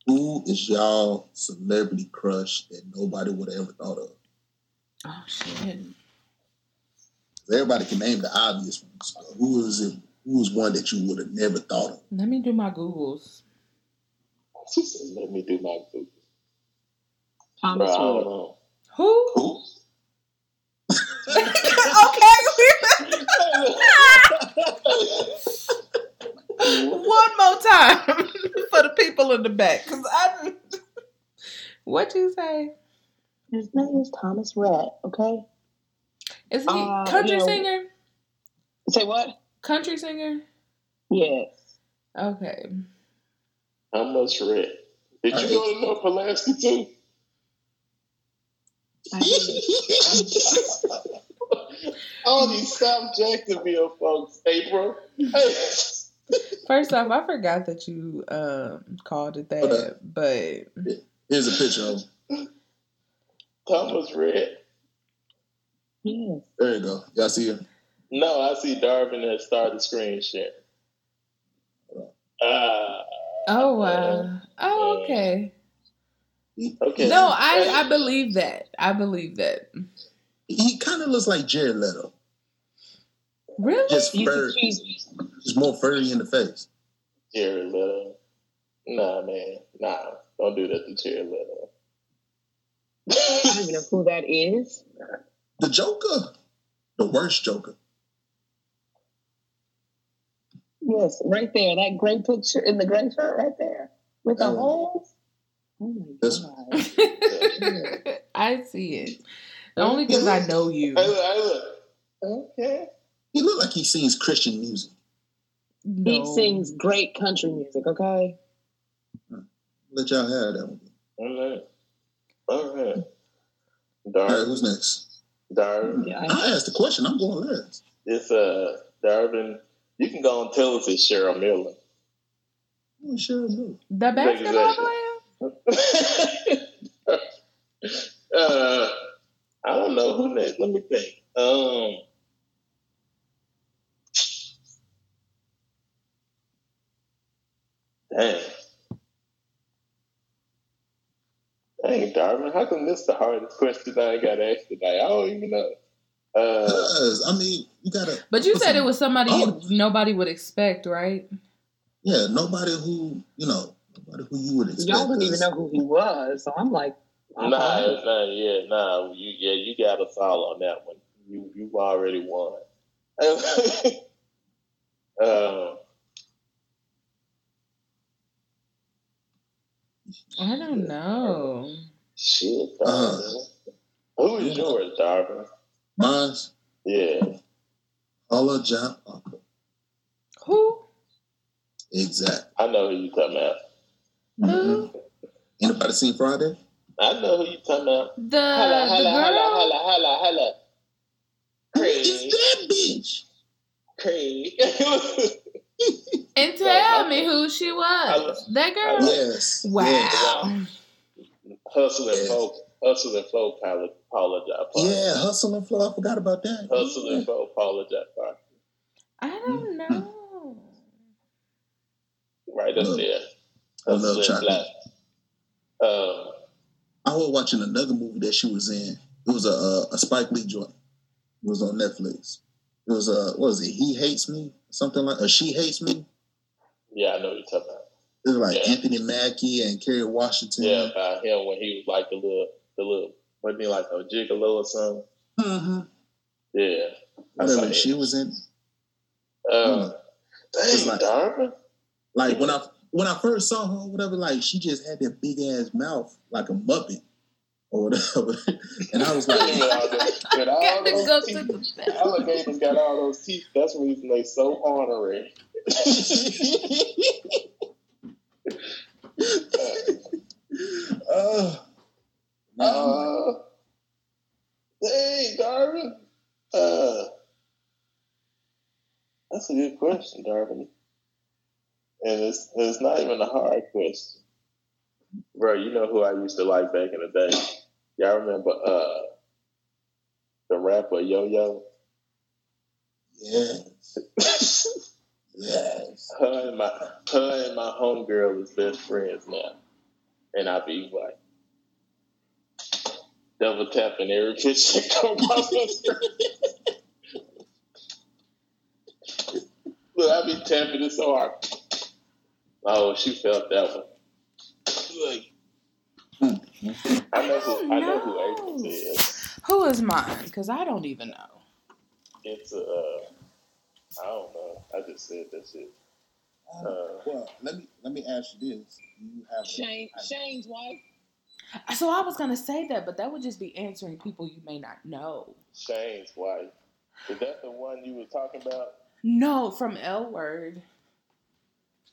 Speaker 3: Who is y'all celebrity crush that nobody would have ever thought of?
Speaker 2: Oh shit.
Speaker 3: Everybody can name the obvious ones. but Who is it? Who is one that you would have never thought of?
Speaker 2: Let me do my Googles.
Speaker 4: "Let me do my food." Bro,
Speaker 5: Thomas
Speaker 4: I don't know.
Speaker 2: Who?
Speaker 3: Who? *laughs*
Speaker 2: okay. One more time *laughs* for the people in the back, cause I. What you say?
Speaker 5: His name is Thomas Rhett. Okay.
Speaker 2: Is he
Speaker 5: Uh,
Speaker 2: country
Speaker 5: you know-
Speaker 2: singer?
Speaker 5: Say what?
Speaker 2: Country singer?
Speaker 5: Yes.
Speaker 2: Okay.
Speaker 4: How much rent? Did you go to North Pulaski too?
Speaker 5: I did.
Speaker 4: All these South Jacksonville folks, April. Hey. *laughs*
Speaker 2: First off, I forgot that you um, called it that, but
Speaker 3: Here's a picture of him.
Speaker 4: Thomas Rhett.
Speaker 5: Yes.
Speaker 3: There you go. Y'all see her?
Speaker 4: No, I see Darvin that started the screen share. Uh,
Speaker 2: Oh wow. Oh, okay.
Speaker 4: okay.
Speaker 2: No, I I believe that. I believe that.
Speaker 3: He kind of looks like Jared Leto,
Speaker 2: Really?
Speaker 3: just
Speaker 5: You
Speaker 3: fur,
Speaker 5: could choose.
Speaker 3: just more furry in the face.
Speaker 4: Jared Leto. Nah, man. Nah. Don't do that to Jared Leto.
Speaker 5: I don't even know who that is.
Speaker 3: The Joker, the worst Joker.
Speaker 5: Yes, right there. That gray picture in the gray shirt right there with the
Speaker 3: Oh.
Speaker 5: holes. Oh my god. *laughs* *laughs*
Speaker 2: I see it. The only because I know you.
Speaker 4: Hey, look, hey, look. Okay.
Speaker 3: He looked like he sings Christian music.
Speaker 5: He sings great country music, okay?
Speaker 3: Let y'all have that one.
Speaker 4: All right. All right.
Speaker 3: All right, who's next?
Speaker 4: Darvin.
Speaker 5: Yeah.
Speaker 3: I asked the question. I'm going last.
Speaker 4: It's uh Darvin. You can go and tell us it's Cheryl Miller.
Speaker 3: Sure do.
Speaker 2: The basketball player? *laughs*
Speaker 4: uh, I don't know who next. Let me think. Um, dang, dang, Darvin, how come this is the hardest question I got asked today? I don't even know. Uh,
Speaker 3: Because, I mean, you gotta.
Speaker 2: But you
Speaker 3: put
Speaker 2: said it was somebody
Speaker 3: Oh.
Speaker 2: nobody would expect, right?
Speaker 3: Yeah, nobody who you know, nobody who you would expect.
Speaker 5: Y'all didn't even know who he was, so I'm like,
Speaker 4: nah, nah, yeah, nah. You, yeah, you got us all on that one. You, you already won. *laughs* um,
Speaker 2: I don't know.
Speaker 4: Shit,
Speaker 3: Uh,
Speaker 4: Who is
Speaker 3: yeah.
Speaker 4: yours, Darvin?
Speaker 3: Mine's
Speaker 4: Yeah.
Speaker 3: Paula Jai Parker.
Speaker 2: Who?
Speaker 3: Exactly.
Speaker 4: I know who you talking about.
Speaker 2: Who?
Speaker 3: Anybody seen Friday?
Speaker 4: I know who you're talking about.
Speaker 2: The
Speaker 4: Holla, holla, holla,
Speaker 2: girl?
Speaker 4: holla, holla, holla.
Speaker 3: Who
Speaker 4: Craig.
Speaker 3: is that bitch?
Speaker 4: Craig. *laughs*
Speaker 2: And tell me who she was. That girl?
Speaker 3: Yes.
Speaker 2: Wow.
Speaker 3: Yes.
Speaker 4: Hustle and
Speaker 3: Yes.
Speaker 4: flow. Hustle and flow, Paula, Paula Jai.
Speaker 3: Yeah, Hustle and Flow. I forgot about that.
Speaker 4: Hustle
Speaker 3: Yeah.
Speaker 4: and flow, Paula Jai.
Speaker 2: I don't
Speaker 3: Mm-hmm.
Speaker 2: know.
Speaker 4: Right up
Speaker 3: Love-
Speaker 4: there.
Speaker 3: I love
Speaker 4: Hustle and
Speaker 3: chocolate.
Speaker 4: flow. Um,
Speaker 3: I was watching another movie that she was in. It was a a, a Spike Lee joint. It was on Netflix. It was uh, what was it? He hates me, something like, or she hates me.
Speaker 4: yeah, I know what you're talking about.
Speaker 3: It was like
Speaker 4: Yeah.
Speaker 3: Anthony Mackie and Kerry Washington.
Speaker 4: Yeah, about him when he was like the little, the little, wasn't he like a gigolo or something?
Speaker 3: hmm
Speaker 4: Yeah.
Speaker 3: Whatever she was in.
Speaker 4: Um,
Speaker 3: It's
Speaker 4: dang,
Speaker 3: like-
Speaker 4: Darvin.
Speaker 3: Like when I when I first saw her, whatever, like she just had that big ass mouth like a muppet or whatever. *laughs* and I was like,
Speaker 4: With all those- with all those
Speaker 2: go
Speaker 4: teeth.
Speaker 2: to the *laughs* bathroom.
Speaker 4: Alligators got all those teeth. That's the reason they so ornery. *laughs*
Speaker 3: uh,
Speaker 4: Uh, hey, Darvin. Uh, that's a good question, Darvin. And it's it's not even a hard question. Bro, you know who I used to like back in the day? Y'all remember uh the rapper Yo Yo?
Speaker 3: yes, yes. *laughs*
Speaker 4: her and my her and my homegirl is best friends now. And I be like double tapping every picture across the screen. Look, I be tapping it so hard. Oh, she felt that one. Like, I know who I know who April is.
Speaker 2: Who is mine? Because I don't even know.
Speaker 4: It's a uh, I don't know. I just said that shit. Uh,
Speaker 3: well, let me let me ask you this: Do you have a-
Speaker 5: Shane, Shane's wife.
Speaker 2: So I was gonna say that, but that would just be answering people you may not know.
Speaker 4: Shane's wife. Is that the one you were talking about?
Speaker 2: No, from L Word.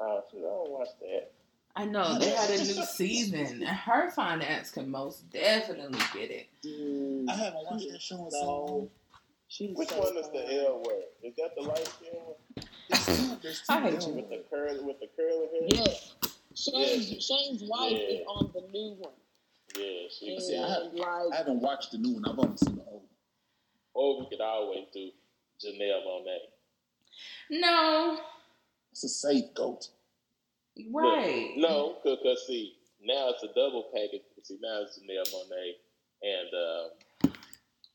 Speaker 4: Oh, shit, I don't watch that.
Speaker 2: I know they had a new *laughs* season. Her finance can most definitely get it.
Speaker 5: Dude,
Speaker 3: I mm. haven't watched that show in so long.
Speaker 5: she's
Speaker 4: Which
Speaker 5: so
Speaker 4: one is the. L word? Is that the light skin one
Speaker 3: There's two- there's two
Speaker 2: I hate you.
Speaker 4: with the curly with the curly hair?
Speaker 5: Yeah. Shane's,
Speaker 4: Yeah.
Speaker 5: Shane's wife
Speaker 4: Yeah.
Speaker 5: is on the new one.
Speaker 4: Yeah, she.
Speaker 3: See, I have-
Speaker 5: like
Speaker 3: I haven't watched the new one. I've only seen the old. one.
Speaker 4: Or we could always do Janelle Monáe.
Speaker 2: No,
Speaker 3: It's a safe goat.
Speaker 2: right?
Speaker 4: No, because see, now it's a double package. See, now it's Janelle Monáe and um,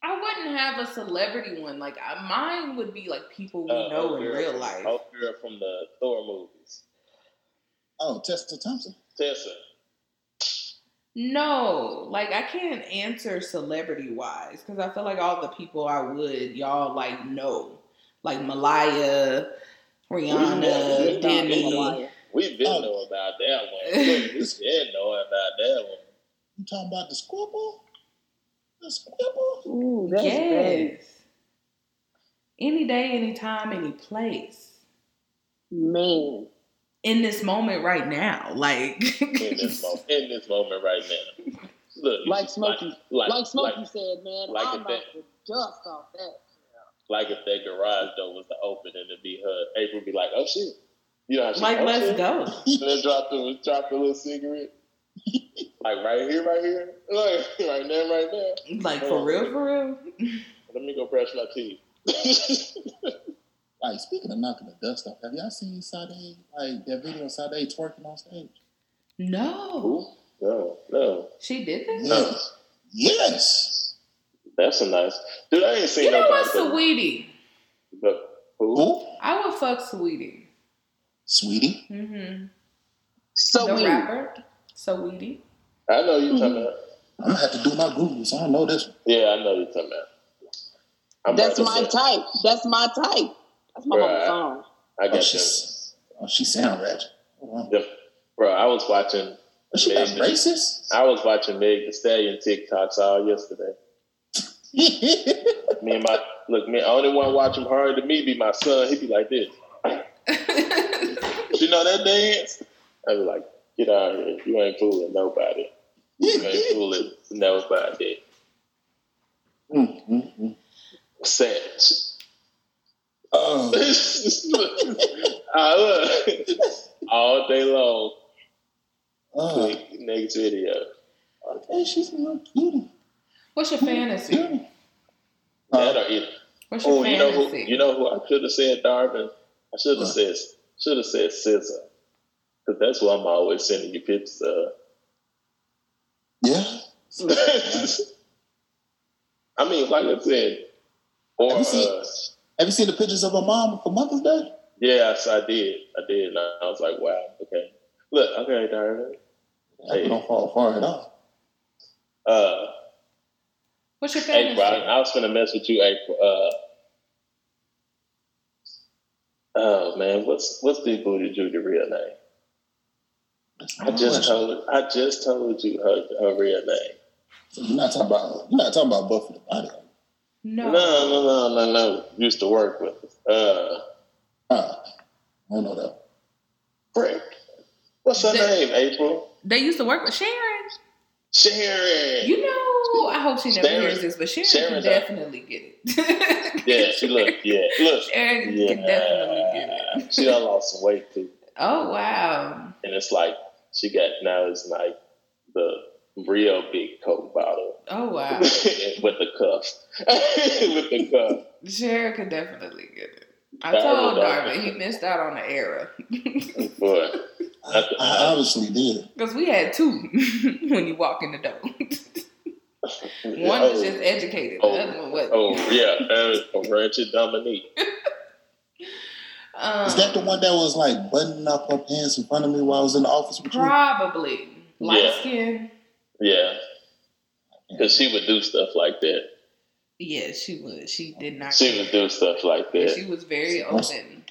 Speaker 2: I wouldn't have a celebrity one. Like I, mine would be like people we
Speaker 4: uh,
Speaker 2: know in
Speaker 4: girl
Speaker 2: real
Speaker 4: from-
Speaker 2: life.
Speaker 4: Old girl from the Thor movies.
Speaker 3: Oh, Tessa Thompson.
Speaker 4: Tessa.
Speaker 2: No, like I can't answer celebrity wise because I feel like all the people I would y'all like know, like Malaya, Rihanna,
Speaker 4: We
Speaker 2: Demi.
Speaker 4: We been
Speaker 3: Oh.
Speaker 4: know about that one. Oh. *laughs* we been know about that one.
Speaker 3: You talking about the squibble? The squibble?
Speaker 5: ooh, that's great.
Speaker 2: Yes. Any day, any time, any place.
Speaker 5: Man.
Speaker 2: In this moment right now. Like
Speaker 4: In this moment, *laughs* in this moment right now. Look,
Speaker 5: Like Smokey.
Speaker 4: like,
Speaker 5: Like Smokey
Speaker 4: like,
Speaker 5: said, man,
Speaker 4: like
Speaker 5: I'm about
Speaker 4: that-
Speaker 5: to dust off that.
Speaker 4: like if that garage door was to open and it'd be her, April would be like, "Oh shit," you know how she
Speaker 2: like
Speaker 4: oh,
Speaker 2: let's
Speaker 4: shit.
Speaker 2: go.
Speaker 4: And then drop the drop the little cigarette, like right here, right here, *laughs* like right now, right now.
Speaker 2: Like for real, for real.
Speaker 4: Let me go brush my teeth.
Speaker 3: Like speaking of knocking the dust off, have y'all seen Sade like that video of Sade twerking on stage?
Speaker 2: No.
Speaker 4: no, no,
Speaker 2: She did this?
Speaker 4: no.
Speaker 3: Yes.
Speaker 4: That's a nice dude. I ain't seen
Speaker 2: You know
Speaker 4: nobody.
Speaker 2: what, Saweetie?
Speaker 4: But who?
Speaker 3: Who?
Speaker 2: I would fuck Saweetie.
Speaker 3: Saweetie.
Speaker 2: Mm-hmm.
Speaker 5: So
Speaker 2: the
Speaker 5: weird.
Speaker 2: rapper. Saweetie.
Speaker 4: I know you talking about.
Speaker 3: I'm gonna have to do my Google, so I don't know this one.
Speaker 4: Yeah, I know you talking about. I'm
Speaker 5: That's my
Speaker 4: say,
Speaker 5: type. That's my type. That's my
Speaker 4: Bruh.
Speaker 5: mama's song.
Speaker 4: I
Speaker 3: Oh,
Speaker 4: got them.
Speaker 3: she's, oh, she sound ratchet. Hold
Speaker 4: Bro, I was watching.
Speaker 3: But she got
Speaker 4: Meg-
Speaker 3: braces?
Speaker 4: I was watching Meg Thee Stallion TikToks all yesterday. Me and my look, me only one watching harder than me be my son. He be like this. You know that dance? I'd be like, get out of here. You ain't fooling nobody. You ain't fooling nobody.
Speaker 3: Mm, mm, mm.
Speaker 4: Savage.
Speaker 3: Oh,
Speaker 4: I look all day long.
Speaker 3: oh,
Speaker 4: Next video.
Speaker 3: okay, she's a little cutie.
Speaker 2: What's your fantasy?
Speaker 3: Cutie. *clears throat*
Speaker 4: That or either.
Speaker 2: What's your
Speaker 4: Oh, you know who? You know who I should have said, Darvin. I should have said. Should have said SZA, because that's what I'm always sending you pictures of.
Speaker 3: yeah. *laughs*
Speaker 4: I mean, like I said, or
Speaker 3: Have you seen-
Speaker 4: uh,
Speaker 3: Have you seen the pictures of my mom for Mother's Day?
Speaker 4: yes, I did. I did. And I was like, wow, okay. Look, okay, Darvin.
Speaker 3: I don't fall far at all.
Speaker 4: Uh,
Speaker 2: What's your fantasy?
Speaker 4: April, I, I was gonna mess with you, April. Uh, oh man, what's what's the Booty Judy real name? I just told I just told you her, her real name.
Speaker 3: You're not talking about you're not talking about Buffy the Body. Hunter.
Speaker 2: no.
Speaker 4: No, no, no, no, no. Used to work with us. Uh,
Speaker 3: Uh, I don't know that.
Speaker 4: Frick. What's her
Speaker 2: The-
Speaker 4: name? April.
Speaker 2: They used to work with Sharon.
Speaker 4: Sharon.
Speaker 2: You know, I hope she never
Speaker 4: Sharon-
Speaker 2: hears this, but Sharon
Speaker 4: Sharon's
Speaker 2: can
Speaker 4: a-
Speaker 2: definitely get it. *laughs*
Speaker 4: yeah, she look. Yeah, look.
Speaker 2: Sharon
Speaker 4: Yeah.
Speaker 2: can definitely get it.
Speaker 4: She done lost some weight too, *laughs*
Speaker 2: Oh wow.
Speaker 4: and it's like she got now it's like the real big Coke bottle
Speaker 2: Oh wow. *laughs*
Speaker 4: with the cuff, with the cuff.
Speaker 2: Sharon could definitely get it. I
Speaker 4: That
Speaker 2: told
Speaker 4: was
Speaker 2: Darvin he missed out on the era
Speaker 4: Boy,
Speaker 3: I, I obviously did.
Speaker 2: because we had two when you walk in the door. *laughs* one
Speaker 4: oh,
Speaker 2: was just educated,
Speaker 4: Oh.
Speaker 2: the other one wasn't.
Speaker 4: Oh yeah, that was Ratchet Dominique.
Speaker 2: Um, *laughs*
Speaker 3: Is that the one that was like buttoning up her pants in front of me while I was in the office with you?
Speaker 2: Probably light
Speaker 4: Yeah.
Speaker 2: skin.
Speaker 4: Yeah, because she would do stuff like that.
Speaker 2: Yeah, she would. She did not.
Speaker 4: She would do stuff like
Speaker 2: Yeah,
Speaker 4: that.
Speaker 2: she was very open.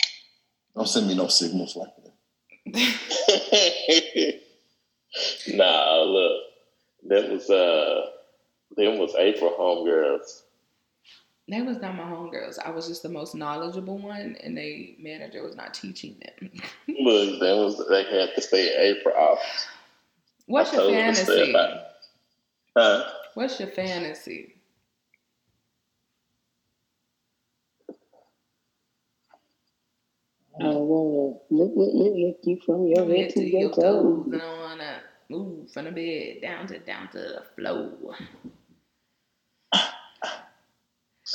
Speaker 3: Don't send me no signals like that. *laughs*
Speaker 4: nah, look, that was uh, them was April homegirls.
Speaker 2: They was not my homegirls. I was just the most knowledgeable one, and they manager was not teaching them. *laughs*
Speaker 4: Look, that was they had to stay in April office.
Speaker 2: What's
Speaker 4: I
Speaker 2: your
Speaker 4: told them to stay
Speaker 2: fantasy?
Speaker 4: Huh?
Speaker 2: What's your fantasy?
Speaker 5: I wanna lick, lick, lick, lick you from your
Speaker 2: Head
Speaker 5: head to your toes.
Speaker 2: And I wanna Move from the bed down to down to the floor.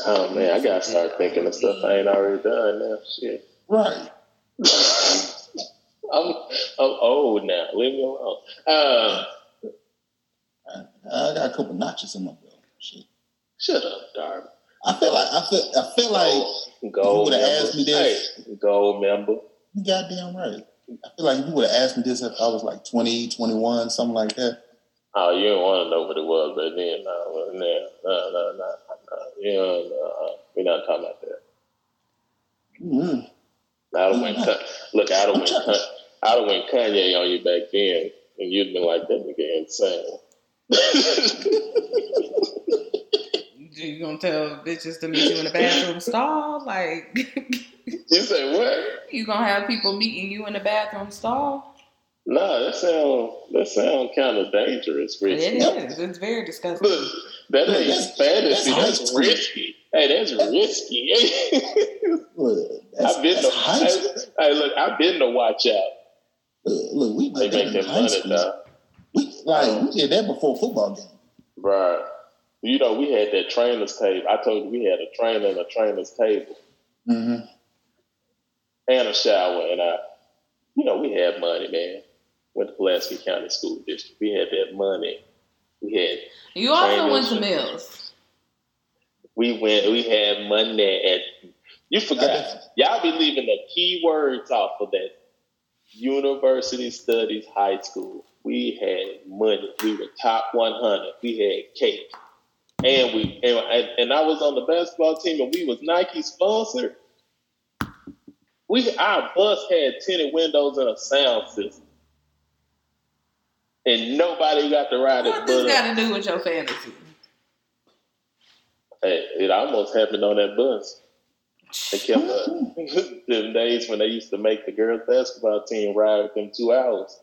Speaker 4: Oh man, I gotta start thinking of stuff I ain't already done now. Shit.
Speaker 3: Right. *laughs*
Speaker 4: I'm I'm old now. Leave me alone. Uh,
Speaker 3: I, I got a couple notches in my belt. Shit.
Speaker 4: shut up, Darby.
Speaker 3: I feel like I feel I feel like
Speaker 4: gold
Speaker 3: would've asked me this-
Speaker 4: Hey, gold member.
Speaker 3: you goddamn right. I feel like if you would have asked me this if I was like 20, 21, something like that.
Speaker 4: Oh, you didn't want to know what it was, but then no, no, no, no, no, no. You know, uh, we're not talking about that. I'd have went, Con- look, I'd have went, Con- I'd have went Kanye on you back then, and you'd been like, that nigga insane. *laughs*
Speaker 2: You gonna tell bitches to meet you in the bathroom stall? Like, *laughs*
Speaker 4: you say what?
Speaker 2: you gonna have people meeting you in the bathroom stall?
Speaker 4: Nah, that sound that sound kind of dangerous,
Speaker 2: It
Speaker 4: risky.
Speaker 2: is. It's very disgusting.
Speaker 4: Look, that ain't
Speaker 3: That's-
Speaker 4: fantasy.
Speaker 3: that's high
Speaker 4: That's, risky. Hey, that's risky. *laughs*
Speaker 3: Look, that's,
Speaker 4: I've been
Speaker 3: that's
Speaker 4: to.
Speaker 3: high school. *laughs*
Speaker 4: Hey, look, I've been to watch out.
Speaker 3: Look, look, we
Speaker 4: They
Speaker 3: did that
Speaker 4: make that money,
Speaker 3: school.
Speaker 4: though.
Speaker 3: We like we did that before football game.
Speaker 4: Right. You know, we had that trainer's table. I told you we had a trainer and a trainer's table
Speaker 3: Mm-hmm.
Speaker 4: and a shower. And I, you know, we had money, man. Went to Pulaski County School District. We had that money. We had,
Speaker 2: You also went to Mills.
Speaker 4: we went, we had money at, you forgot. Y'all be leaving the key words off of that. University Studies High School. We had money. We were top 100. We had cake. And we and, and I was on the basketball team and we was Nike sponsored. We our bus had tinted windows and a sound system. And nobody got to ride it
Speaker 2: What this got to do with your fantasy?
Speaker 4: Hey, it almost happened on that bus. They kept uh, *laughs* *laughs* them days when they used to make the girls basketball team ride with them two hours.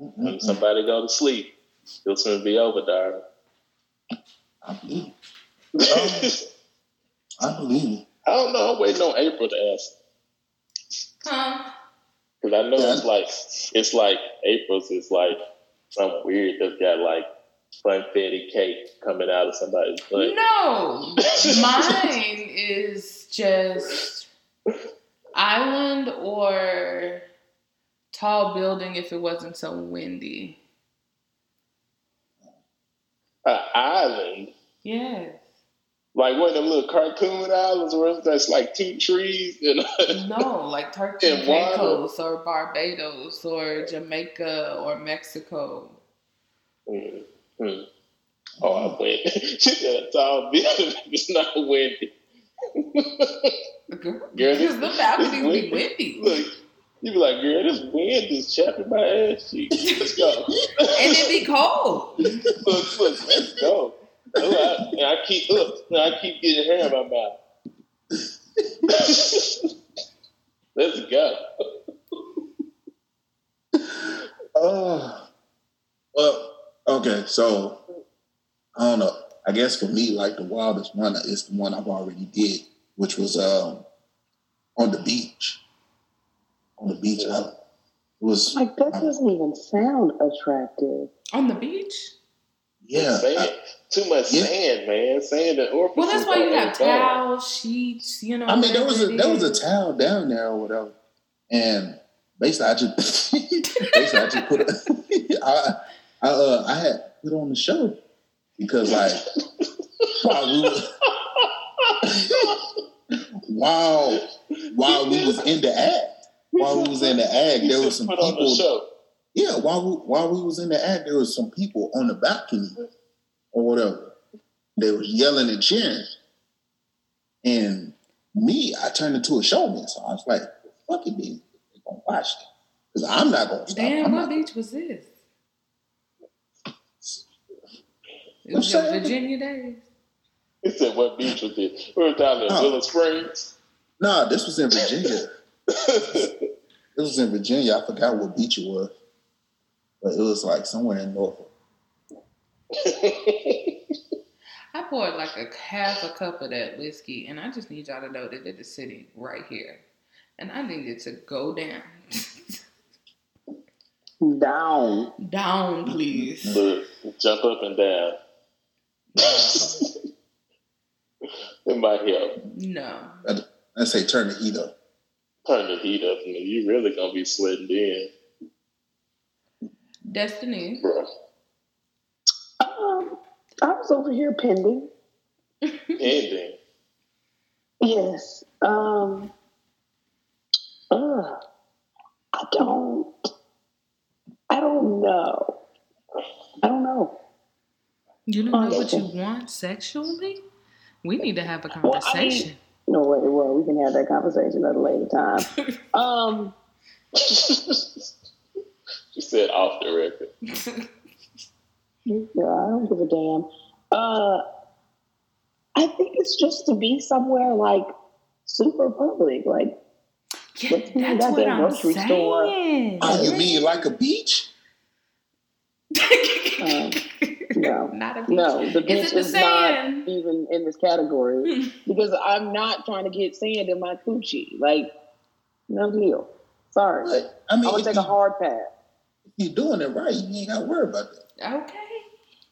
Speaker 3: Mm-hmm.
Speaker 4: When somebody go to sleep, it'll soon be over, darling.
Speaker 3: I believe. *laughs* I believe.
Speaker 4: I don't know. I'm waiting on April to ask
Speaker 2: Huh?
Speaker 4: Because I know
Speaker 3: Yeah.
Speaker 4: it's like it's like April's is like some weird that's got like funfetti cake coming out of somebody's butt.
Speaker 2: No, *laughs* mine is just island or tall building if it wasn't so windy.
Speaker 4: An island,
Speaker 2: Yes.
Speaker 4: Like one of them little cartoon islands where it's like two trees and *laughs*
Speaker 2: No, like Turkey
Speaker 4: And.
Speaker 2: Caicos or Barbados or Jamaica or Mexico.
Speaker 4: Mm, mm. Oh, I went. *laughs* she said a tall building. It's not windy.
Speaker 2: Girl, because *laughs* the balconies be
Speaker 4: windy.
Speaker 2: windy.
Speaker 4: Look, you be like, girl, this wind is chapping my ass cheeks. Let's go.
Speaker 2: And it be cold.
Speaker 4: look, look, let's go. Look, I, I keep look, I keep getting hair in my mouth. *laughs* let's go.
Speaker 3: Oh, *laughs* well, okay. So I don't know. I guess for me, like the wildest one is the one I've already did, which was um on the beach. On the beach, I, it was
Speaker 6: Like that doesn't even sound attractive.
Speaker 2: On the beach?
Speaker 3: Yeah.
Speaker 4: sand.
Speaker 3: I,
Speaker 4: Too much
Speaker 3: Yeah.
Speaker 4: sand, man. Sand and orifices.
Speaker 2: Well, that's why you
Speaker 4: are
Speaker 2: have towels, sheets, you know.
Speaker 3: I mean, there was a there was a towel down there or whatever, and basically I just *laughs* basically I just put a, *laughs* I I uh I had put on the show because like while we were *laughs* while while we was in the act while we was in the act there
Speaker 4: said
Speaker 3: was some
Speaker 4: put on the
Speaker 3: people
Speaker 4: show.
Speaker 3: Yeah while we while we was in the act there was some people on the balcony or whatever they was yelling and cheering and me I turned into a showman so I was like fuck it then they gonna watch it because I'm not gonna stop
Speaker 2: Damn,
Speaker 3: I'm
Speaker 2: what
Speaker 3: not-
Speaker 2: beach was this? It was your Virginia days.
Speaker 4: He said, "What beach was this? We were down there,
Speaker 3: Oh.
Speaker 4: Willow Springs."
Speaker 3: nah this was in Virginia *laughs* It was in Virginia. I forgot what beach it was, but it was like somewhere in Norfolk. *laughs*
Speaker 2: I poured like a half a cup of that whiskey, and I just need y'all to know that it is sitting right here, and I need it to go down. *laughs*
Speaker 6: Down.
Speaker 2: Down, please.
Speaker 4: Look, jump up and down. *laughs* it might help.
Speaker 2: No.
Speaker 3: I say turn the heat up.
Speaker 4: Turn the heat up, and you really gonna be sweating then,
Speaker 2: Destiny.
Speaker 6: Um, I was over here pending.
Speaker 4: pending.
Speaker 6: Yes. Um. Uh, I don't. I don't know. I don't know.
Speaker 2: You don't know what you want sexually? We need to have a
Speaker 6: Well, I
Speaker 2: conversation.
Speaker 6: No way. Well, we can have that conversation at a later time. *laughs* um. *laughs*
Speaker 4: she said off the record. *laughs*
Speaker 6: Yeah, I don't give a damn. Uh, I think it's just to be somewhere like super public, like
Speaker 2: yeah,
Speaker 6: Let's be
Speaker 2: that's
Speaker 6: at
Speaker 2: what I'm
Speaker 6: grocery store.
Speaker 3: Oh, you mean like a beach?
Speaker 6: Um, no. *laughs*
Speaker 2: Not a
Speaker 6: no. The beach
Speaker 2: it the
Speaker 6: is not even in this category because I'm not trying to get sand in my coochie. Like, no deal. Sorry,
Speaker 3: But, I
Speaker 6: I'm
Speaker 3: mean,
Speaker 6: gonna take
Speaker 3: you,
Speaker 6: a hard pass.
Speaker 3: If you're doing it right, you ain't got to worry about that.
Speaker 2: Okay.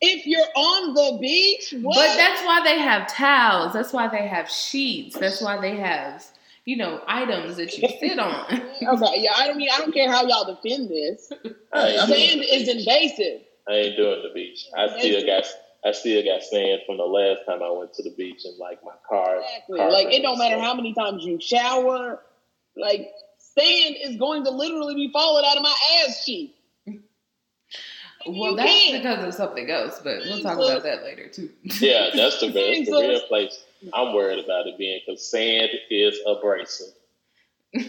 Speaker 5: If you're on the beach, what?
Speaker 2: But that's why they have towels. That's why they have sheets. That's why they have, you know, items that you sit on. *laughs*
Speaker 5: okay, yeah. I don't mean I don't care how y'all defend this.
Speaker 3: I mean,
Speaker 5: Sand is invasive.
Speaker 4: I ain't doing the beach. I still got I still got sand from the last time I went to the beach and like my car.
Speaker 5: Exactly.
Speaker 4: car
Speaker 5: Like it don't matter
Speaker 4: so-
Speaker 5: how many times you shower. Like sand is going to literally be falling out of my ass cheek.
Speaker 2: Well,
Speaker 5: You
Speaker 2: that's
Speaker 5: can't.
Speaker 2: because of something else, but we'll talk about that later too.
Speaker 4: Yeah, that's the, *laughs* that's the real place I'm worried about it being because sand is abrasive. *laughs*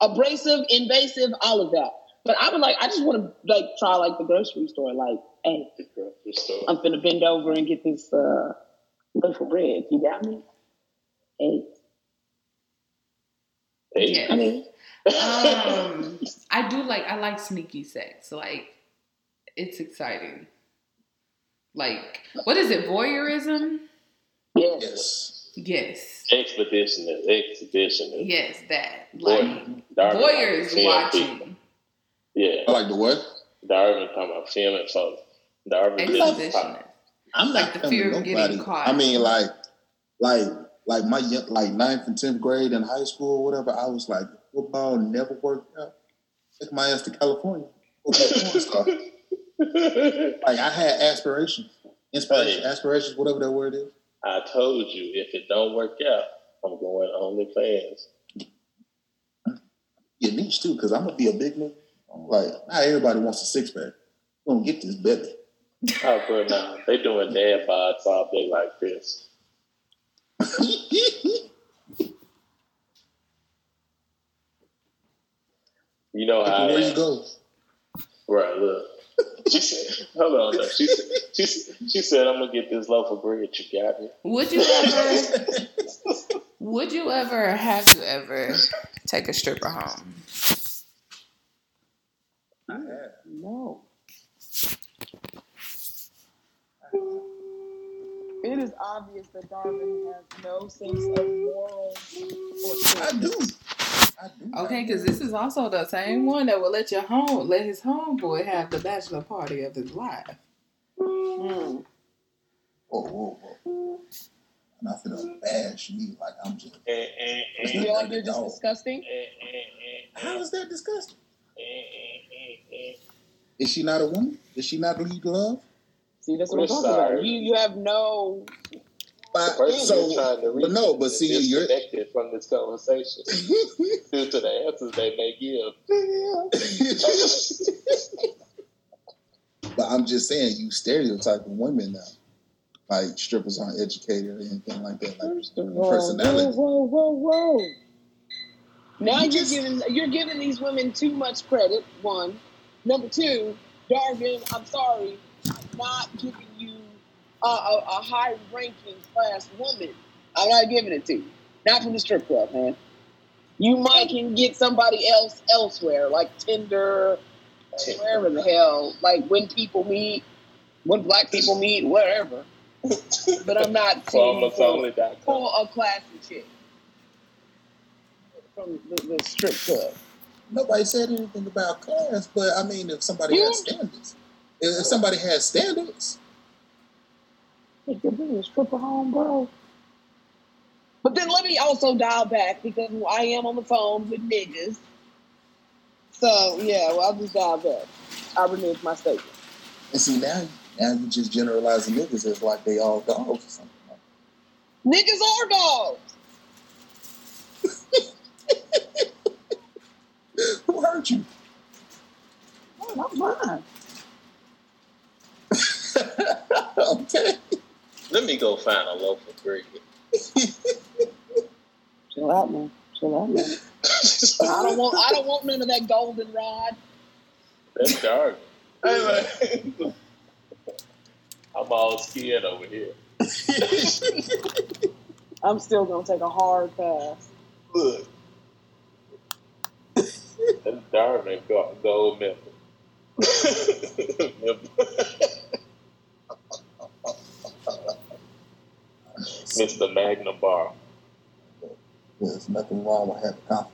Speaker 5: abrasive, invasive, all of that. But I would like, I just want to like try like the grocery store. Like, hey,
Speaker 4: The grocery store.
Speaker 5: I'm gonna bend over and get this uh, loaf of bread. You got me? Hey,
Speaker 2: Yeah.
Speaker 5: I mean,
Speaker 2: um, I do like I like sneaky sex. Like it's exciting. Like what is it? Voyeurism?
Speaker 5: yes.
Speaker 3: yes.
Speaker 2: Yes.
Speaker 4: Expeditionist, expeditionist.
Speaker 2: Yes, that.
Speaker 4: Boy,
Speaker 2: Like
Speaker 4: Darwin
Speaker 2: voyeurs watching.
Speaker 4: people. Yeah,
Speaker 3: I like the what?
Speaker 4: Darwin talking about filming, so Darwin didn't
Speaker 2: Exhibitionist.
Speaker 3: I'm
Speaker 2: Like
Speaker 3: not
Speaker 2: the
Speaker 3: filming
Speaker 2: fear of getting
Speaker 3: nobody.
Speaker 2: caught.
Speaker 3: I mean, like, like, like my like ninth and tenth grade in high school or whatever. I was like, football never worked out. Take my ass to California. *laughs* Go be a porn star. Like I had aspirations, inspiration,
Speaker 4: Hey.
Speaker 3: aspirations, whatever that word is.
Speaker 4: I told you, if it don't work out, I'm going OnlyFans.
Speaker 3: Your niche too, because I'm gonna be a big nigga. I'm like, not everybody wants a six pack. You gonna get this belly.
Speaker 4: Oh, bro, nah, they doing dad bods all day like this. *laughs* You know how?
Speaker 3: Where you go?
Speaker 4: Right, look. She said, "Hold on. She said, she, she said, I'm gonna get this loaf of bread. You got me."
Speaker 2: Would you ever would you ever have you ever take a stripper home?
Speaker 5: No. It is obvious that Darwin has no sense of moral
Speaker 3: I do. I do.
Speaker 2: Okay, because this is also the same one that will let your home let his homeboy have the bachelor party of his life.
Speaker 5: Mm.
Speaker 3: Whoa, whoa, whoa. And I feel bash me like I'm just.
Speaker 4: Eh, eh, eh,
Speaker 5: You feel like you're just disgusting?
Speaker 4: eh, eh, eh,
Speaker 3: How is that disgusting?
Speaker 4: eh, eh, eh, eh.
Speaker 3: Is she not a woman? Is she not lead love?
Speaker 5: See, that's what
Speaker 4: We're
Speaker 5: I'm talking about. You you have no.
Speaker 3: But,
Speaker 4: The person
Speaker 3: so,
Speaker 4: you're trying to reach
Speaker 3: but no, but
Speaker 4: is
Speaker 3: see, you're.
Speaker 4: disconnected from this conversation *laughs* due to the answers they may give.
Speaker 3: but I'm just saying, you stereotype women now. Like strippers aren't educated or anything like that. Like
Speaker 5: First of all,
Speaker 3: personality.
Speaker 5: whoa, whoa, whoa, whoa. Now
Speaker 3: You
Speaker 5: you are
Speaker 3: just-
Speaker 5: giving you're giving these women too much credit. One, number two, Darwin. I'm sorry, I'm not giving you a, a, a high ranking class woman. I'm not giving it to you. Not from the strip club, man. You might can get somebody else elsewhere, like Tinder,
Speaker 4: Tinder.
Speaker 5: wherever the hell. Like when people meet, when black people meet, wherever. But I'm not *laughs* saying you for-
Speaker 4: FarmersOnly.com.
Speaker 5: for a classy chick from the, the strip club.
Speaker 3: nobody said anything about class. But I mean, if somebody has standards, if if somebody has standards,
Speaker 6: Take your business, triple home, bro.
Speaker 5: But then let me also dial back because I am on the phone with niggas. So yeah, well, I'll just dial back. I renege my statement.
Speaker 3: and see now, now you just generalizing niggas as like they all dogs or something.
Speaker 5: Niggas are dogs. *laughs*
Speaker 3: Who hurt you?
Speaker 6: Oh, not mine. *laughs*
Speaker 3: okay.
Speaker 4: Let me go find a loaf of bread. *laughs*
Speaker 6: Chill out, man. Chill out, man.
Speaker 5: I don't want. I don't want none of that golden rod.
Speaker 4: That's dark. *laughs* Hey, man. I'm all scared over here. *laughs*
Speaker 5: I'm still gonna take a hard pass.
Speaker 4: Look. That's Darwin got gold member. Member. Mr. Magna Bar.
Speaker 3: There's nothing wrong with having confidence.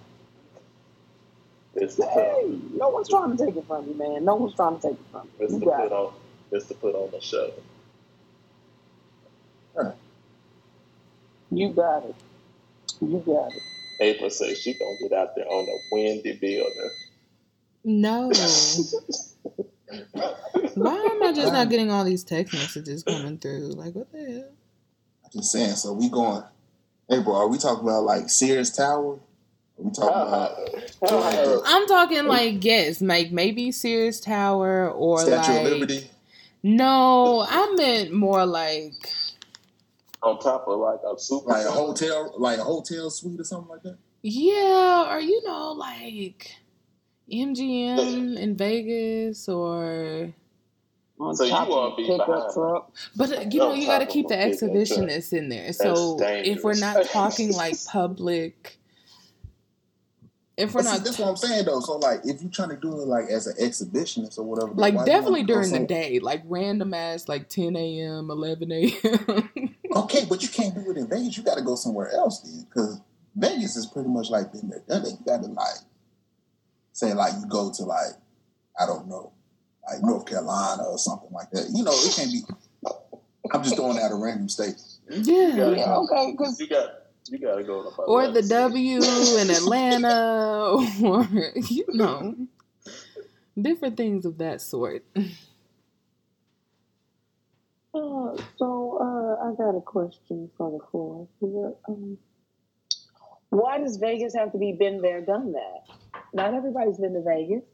Speaker 4: It's the
Speaker 6: Hey, no one's trying to take it from you, man. No one's trying to take it from you.
Speaker 4: it's
Speaker 6: You
Speaker 4: to put
Speaker 6: it.
Speaker 4: on it's to put on the show.
Speaker 6: You got it. You got it.
Speaker 4: April says she gonna get out there on the windy building.
Speaker 2: No. *laughs* Why am I just not getting all these text messages coming through? Like, what the hell?
Speaker 3: I'm just saying. So we going. Hey, bro, are we talking about like Sears Tower? Are we talking about *laughs*
Speaker 2: I'm talking like yes, like maybe Sears Tower or
Speaker 3: Statue
Speaker 2: like
Speaker 3: of Liberty?
Speaker 2: no, I meant more like
Speaker 4: on top of like a super
Speaker 3: Like a *laughs* hotel, like a hotel suite or something like that?
Speaker 2: yeah, or you know like MGM *laughs* in Vegas or
Speaker 6: On
Speaker 4: So you
Speaker 6: top of
Speaker 4: wanna
Speaker 6: the pickup truck.
Speaker 2: but uh, you know you got to keep the
Speaker 4: a big
Speaker 2: exhibitionists in there. So if we're not *laughs* talking like public if we're
Speaker 3: But see,
Speaker 2: not
Speaker 3: that's what I'm saying though. So like, if you're trying to do it like as an exhibitionist or whatever,
Speaker 2: like
Speaker 3: why do you
Speaker 2: definitely during the
Speaker 3: some-
Speaker 2: day, like random ass like 10 a.m., 11 a.m. *laughs*
Speaker 3: Okay, but you can't do it in Vegas. You got to go somewhere else then, because Vegas is pretty much like been there, done it. You got to like say like you go to like I don't know, like North Carolina or something like that. You know, it can't be. I'm just throwing out a random state.
Speaker 2: yeah.
Speaker 4: Yeah.
Speaker 5: Yeah, okay, because
Speaker 4: you got you gotta go to
Speaker 2: or the W in Atlanta, *laughs* or you know, different things of that sort.
Speaker 6: Uh, so uh, I got a question for the floor. here. Um, why does Vegas have to be been there, done that? Not everybody's been to Vegas.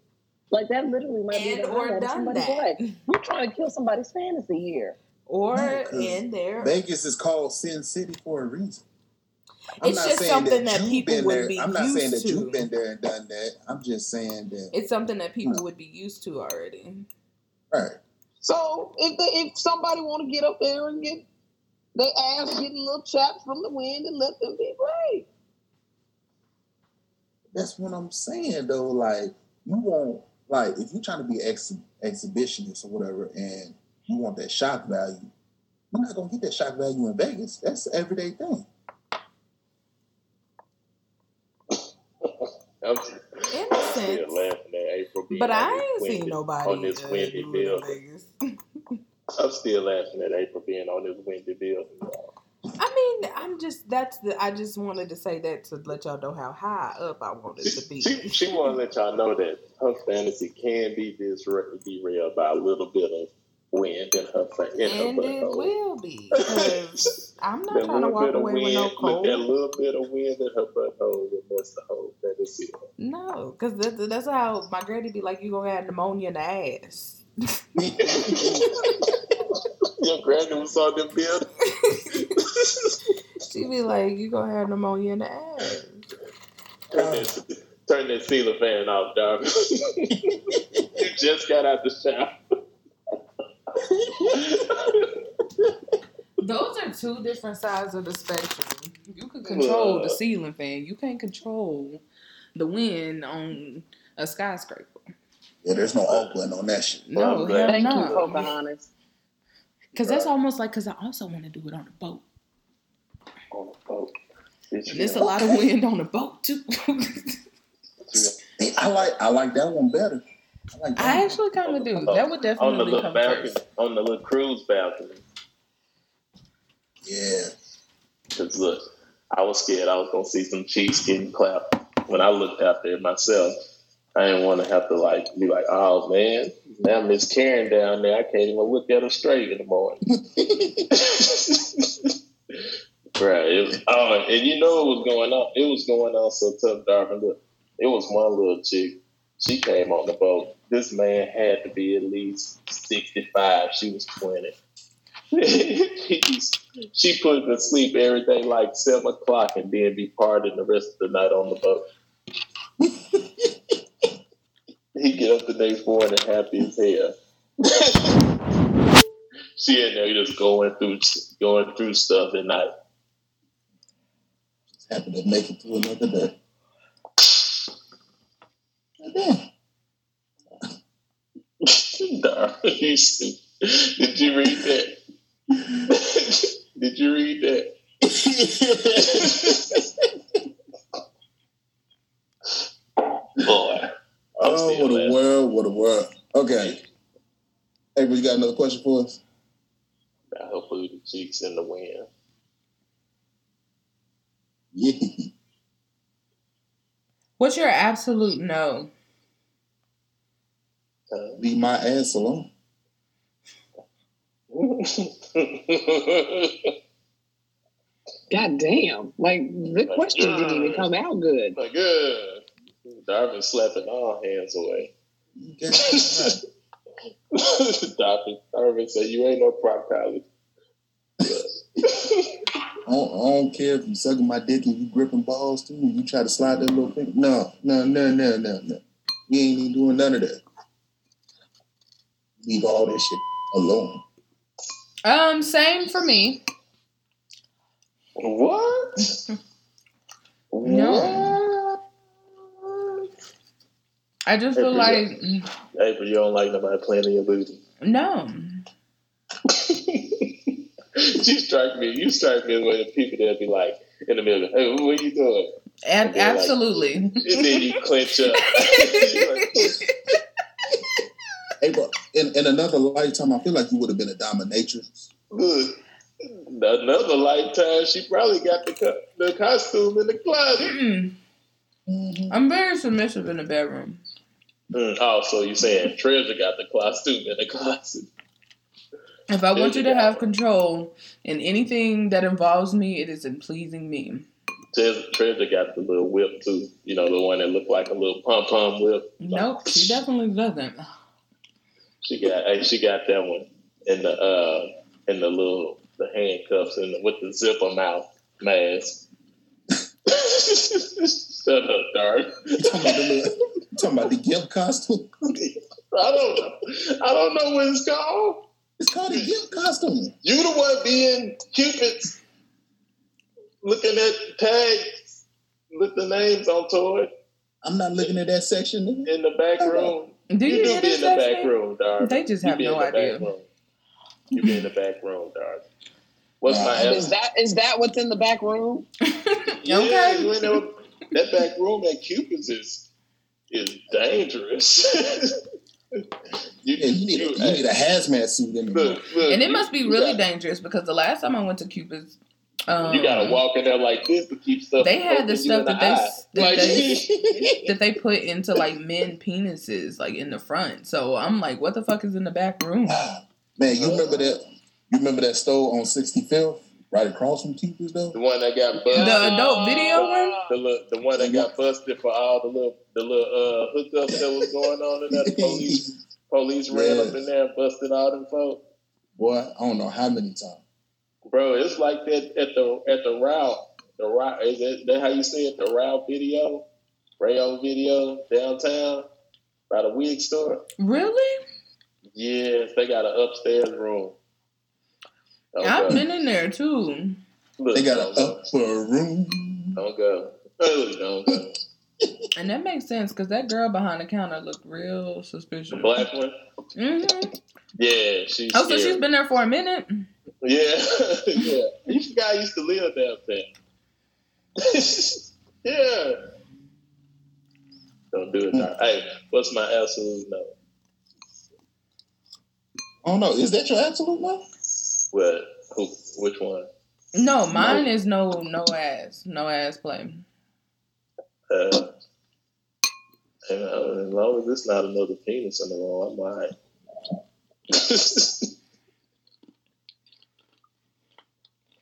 Speaker 6: Like that literally might be
Speaker 2: And
Speaker 6: the
Speaker 2: or
Speaker 6: highlight of
Speaker 2: done
Speaker 6: somebody's
Speaker 2: that.
Speaker 6: life. You're trying to kill somebody's fantasy here.
Speaker 2: Or
Speaker 3: No, 'cause
Speaker 2: in there.
Speaker 3: Vegas is called Sin City for a reason. I'm
Speaker 2: It's just something that
Speaker 3: you've
Speaker 2: people would
Speaker 3: there.
Speaker 2: be used to.
Speaker 3: I'm not saying that
Speaker 2: to.
Speaker 3: you've been there and done that. I'm just saying that.
Speaker 2: It's something that people hmm. would be used to already.
Speaker 3: Right.
Speaker 5: so if they, if somebody want to get up there and get their ass getting little chaps from the wind and let them be great.
Speaker 3: That's what I'm saying though. Like you want like if you're trying to be ex- exhibitionist or whatever, and you want that shock value, you're not gonna get that shock value in Vegas. That's an everyday thing. *laughs*
Speaker 4: I'm,
Speaker 2: In a
Speaker 4: I'm
Speaker 2: sense.
Speaker 4: laughing at April
Speaker 2: But I
Speaker 4: this
Speaker 2: ain't
Speaker 4: windy-
Speaker 2: seen nobody
Speaker 4: on this
Speaker 2: uh,
Speaker 4: windy
Speaker 2: do
Speaker 4: building. *laughs* I'm still laughing at April being on this windy building. y'all.
Speaker 2: I mean, I'm just that's the. I just wanted to say that to let y'all know how high up I wanted to be.
Speaker 4: she, she want to let y'all know that her fantasy can be disra- derailed by a little bit of wind in her in her
Speaker 2: and it
Speaker 4: butthole.
Speaker 2: will be *laughs* I'm not trying to walk away
Speaker 4: wind,
Speaker 2: with no cold.
Speaker 4: that little bit of wind in her butthole will mess the whole fantasy up.
Speaker 2: No, because that's, that's how my granny be like, you gonna have pneumonia in the ass. *laughs*
Speaker 4: Your granny was on the building. *laughs*
Speaker 2: she be like, you gonna have pneumonia in the ass.
Speaker 4: Turn that, turn that ceiling fan off, dog. *laughs* you just got out the shower.
Speaker 2: Those are two different sides of the spectrum. You can control the ceiling fan. You can't control the wind on a skyscraper.
Speaker 3: Yeah, there's no Oakland on that shit.
Speaker 2: No,
Speaker 4: Well,
Speaker 2: hell
Speaker 6: Thank you,
Speaker 2: no.
Speaker 6: Pocahontas.
Speaker 2: Because that's almost like because I also want to do it on a boat.
Speaker 4: On the boat. Bitch,
Speaker 2: And there's a lot of wind on the boat too.
Speaker 3: I like I like that one better. I like
Speaker 2: I actually kind of do. That would
Speaker 4: on the
Speaker 2: definitely
Speaker 4: little
Speaker 2: come
Speaker 4: balcony,
Speaker 2: first.
Speaker 4: on the little cruise balcony.
Speaker 3: Yeah.
Speaker 4: Cause look, I was scared I was gonna see some cheeks getting clapped when I looked out there myself. I didn't want to have to like be like, oh man, now Miss Karen down there, I can't even look at her straight in the morning. *laughs* *laughs* right. It was, oh, and you know what was going on? It was going on so tough, Darvin. Look, it was one little chick. She came on the boat. This man had to be at least sixty-five. She was twenty. He's- *laughs* she put to sleep every day like seven o'clock and then be partying the rest of the night on the boat. *laughs* he get up the next morning happy as hell. *laughs* she in there just going through going through stuff at night.
Speaker 3: Just happy to make it through another day. Goddamn.
Speaker 4: Darn, you stupid. Did you read that? Did you read that? *laughs* Boy. I'm
Speaker 3: oh, what a world, what a world. Okay. Hey, you got another question for us?
Speaker 4: Hopefully the cheeks in the wind.
Speaker 3: Yeah.
Speaker 2: What's your absolute no?
Speaker 4: Uh,
Speaker 3: Leave my ass alone.
Speaker 5: God damn. Like the question didn't even come out good.
Speaker 4: My good. Darvin slapping all hands away. *laughs*
Speaker 3: You got it right.
Speaker 4: Darvin, Darvin said, You ain't no proctologist. *laughs*
Speaker 3: I don't, I don't care if you sucking my dick and you gripping balls too, and you try to slide that little finger. No, no, no, no, no, no. You ain't even doing none of that. Leave all that shit alone.
Speaker 2: Um, same for me.
Speaker 4: what?
Speaker 2: No. I just feel like
Speaker 4: Hey, but you don't like nobody playing in your booty.
Speaker 2: no.
Speaker 4: You strike me. You strike me as one of the people that be like in the middle. Hey, what are you doing?
Speaker 2: A-
Speaker 4: Okay, like-
Speaker 2: absolutely.
Speaker 4: And then you clench up. *laughs*
Speaker 3: Hey, bro, in, in another lifetime, I feel like you would have been a dominatrix.
Speaker 4: Look, another lifetime. She probably got the co- the costume in the closet.
Speaker 3: Mm-hmm.
Speaker 2: I'm very submissive in the bedroom.
Speaker 4: Mm, oh, so you saying Treasure got the costume in the closet?
Speaker 2: If I want you to
Speaker 4: Yeah.
Speaker 2: have control in anything that involves me, it is in pleasing me.
Speaker 4: Treasure, Treasure got the little whip too. You know, the one that looked like a little pom pom whip.
Speaker 2: Nope, she definitely doesn't.
Speaker 4: She got, hey, she got that one in the uh in the little the handcuffs and with the zipper mouth mask. *laughs* Shut up, Dark.
Speaker 3: You talking about the little, talking about the gimp costume?
Speaker 4: I don't know. I don't know what it's called.
Speaker 3: It's called a gimp costume.
Speaker 4: You the one being Cupid's looking at tags with the names on to it
Speaker 3: I'm not looking at that section. nigga.
Speaker 4: in the back room.
Speaker 2: Do you,
Speaker 4: you do be in the back room, Dark.
Speaker 2: They just have no idea.
Speaker 4: You be in the back room, Dark. What's my
Speaker 3: Uh,
Speaker 5: Is that is that what's in the back room? *laughs*
Speaker 4: Yeah,
Speaker 2: Okay.
Speaker 4: you know, that back room at Cupid's is is dangerous. *laughs* you,
Speaker 3: Yeah, you need a, you need a hazmat suit in there.
Speaker 4: look, look,
Speaker 2: And it
Speaker 4: you-
Speaker 2: must be really
Speaker 4: gotta-
Speaker 2: dangerous because the last time I went to Cupid's, um,
Speaker 4: You gotta walk in there like this to keep stuff.
Speaker 2: They had the stuff that
Speaker 4: the
Speaker 2: they that
Speaker 4: Like-
Speaker 2: they- *laughs* that they put into like men penises, like in the front. So I'm like, what the fuck is in the back room? *sighs*
Speaker 3: Man, you remember that? You remember that store on 65th, right across from Keepers, though?
Speaker 4: The one that got busted.
Speaker 2: The adult video one?
Speaker 4: The, little, the one that got busted for all the little the little uh, hookups that was going on in there. The police *laughs* police ran up in there and busted all them folks.
Speaker 3: Boy, I don't know how many times.
Speaker 4: Bro, it's like that at the at the route. The route is that, that how you say it? The route video, rail video downtown by the wig store.
Speaker 2: Really?
Speaker 4: Yes, they got an upstairs room. Don't
Speaker 2: I've
Speaker 4: go.
Speaker 2: been in there too.
Speaker 4: Look,
Speaker 3: They got
Speaker 4: don't
Speaker 3: an
Speaker 4: go.
Speaker 3: upper room.
Speaker 4: Don't go. Look, don't go. *laughs*
Speaker 2: And that makes sense because that girl behind the counter looked real suspicious.
Speaker 4: The black one.
Speaker 2: hmm
Speaker 4: Yeah, she's.
Speaker 2: Oh, so she's been there for a minute?
Speaker 4: Yeah, *laughs* yeah. This guy used to live downtown. *laughs* yeah. Don't do it. Doc. Hey, what's my absolute no?
Speaker 3: I don't know. Is that your absolute no?
Speaker 4: What? Who? Which one?
Speaker 2: No, mine is no no ass, no ass play.
Speaker 4: Uh, and, uh, as long as it's not another penis in the room, I'm alright. *laughs*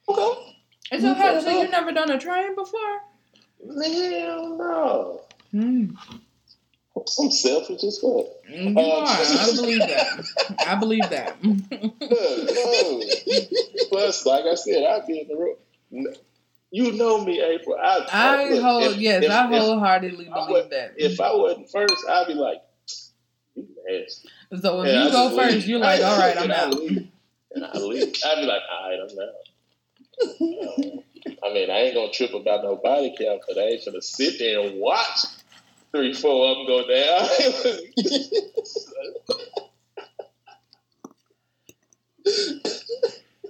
Speaker 3: Okay.
Speaker 2: It's okay. So you've never done a train before?
Speaker 4: Hell no.
Speaker 2: Hmm. *laughs*
Speaker 4: I'm selfish as fuck.
Speaker 2: Mm, you uh, are. I *laughs* believe that. I believe that. *laughs*
Speaker 4: no. Plus, like I said, I'd be in the room. You know me, April. I,
Speaker 2: I
Speaker 4: look,
Speaker 2: hold
Speaker 4: if-
Speaker 2: yes,
Speaker 4: if-
Speaker 2: I wholeheartedly
Speaker 4: I
Speaker 2: believe that.
Speaker 4: If I wasn't first, I'd be like, *sniffs* you nasty.
Speaker 2: So if
Speaker 4: I
Speaker 2: you go
Speaker 4: just leave.
Speaker 2: first, you're like, all right, I'm out.
Speaker 4: leave. And I leave. I'd be like, all right, I'm out. Uh, I mean, I ain't gonna trip about no body count, but I ain't gonna sit there and watch three, four of them go down. *laughs*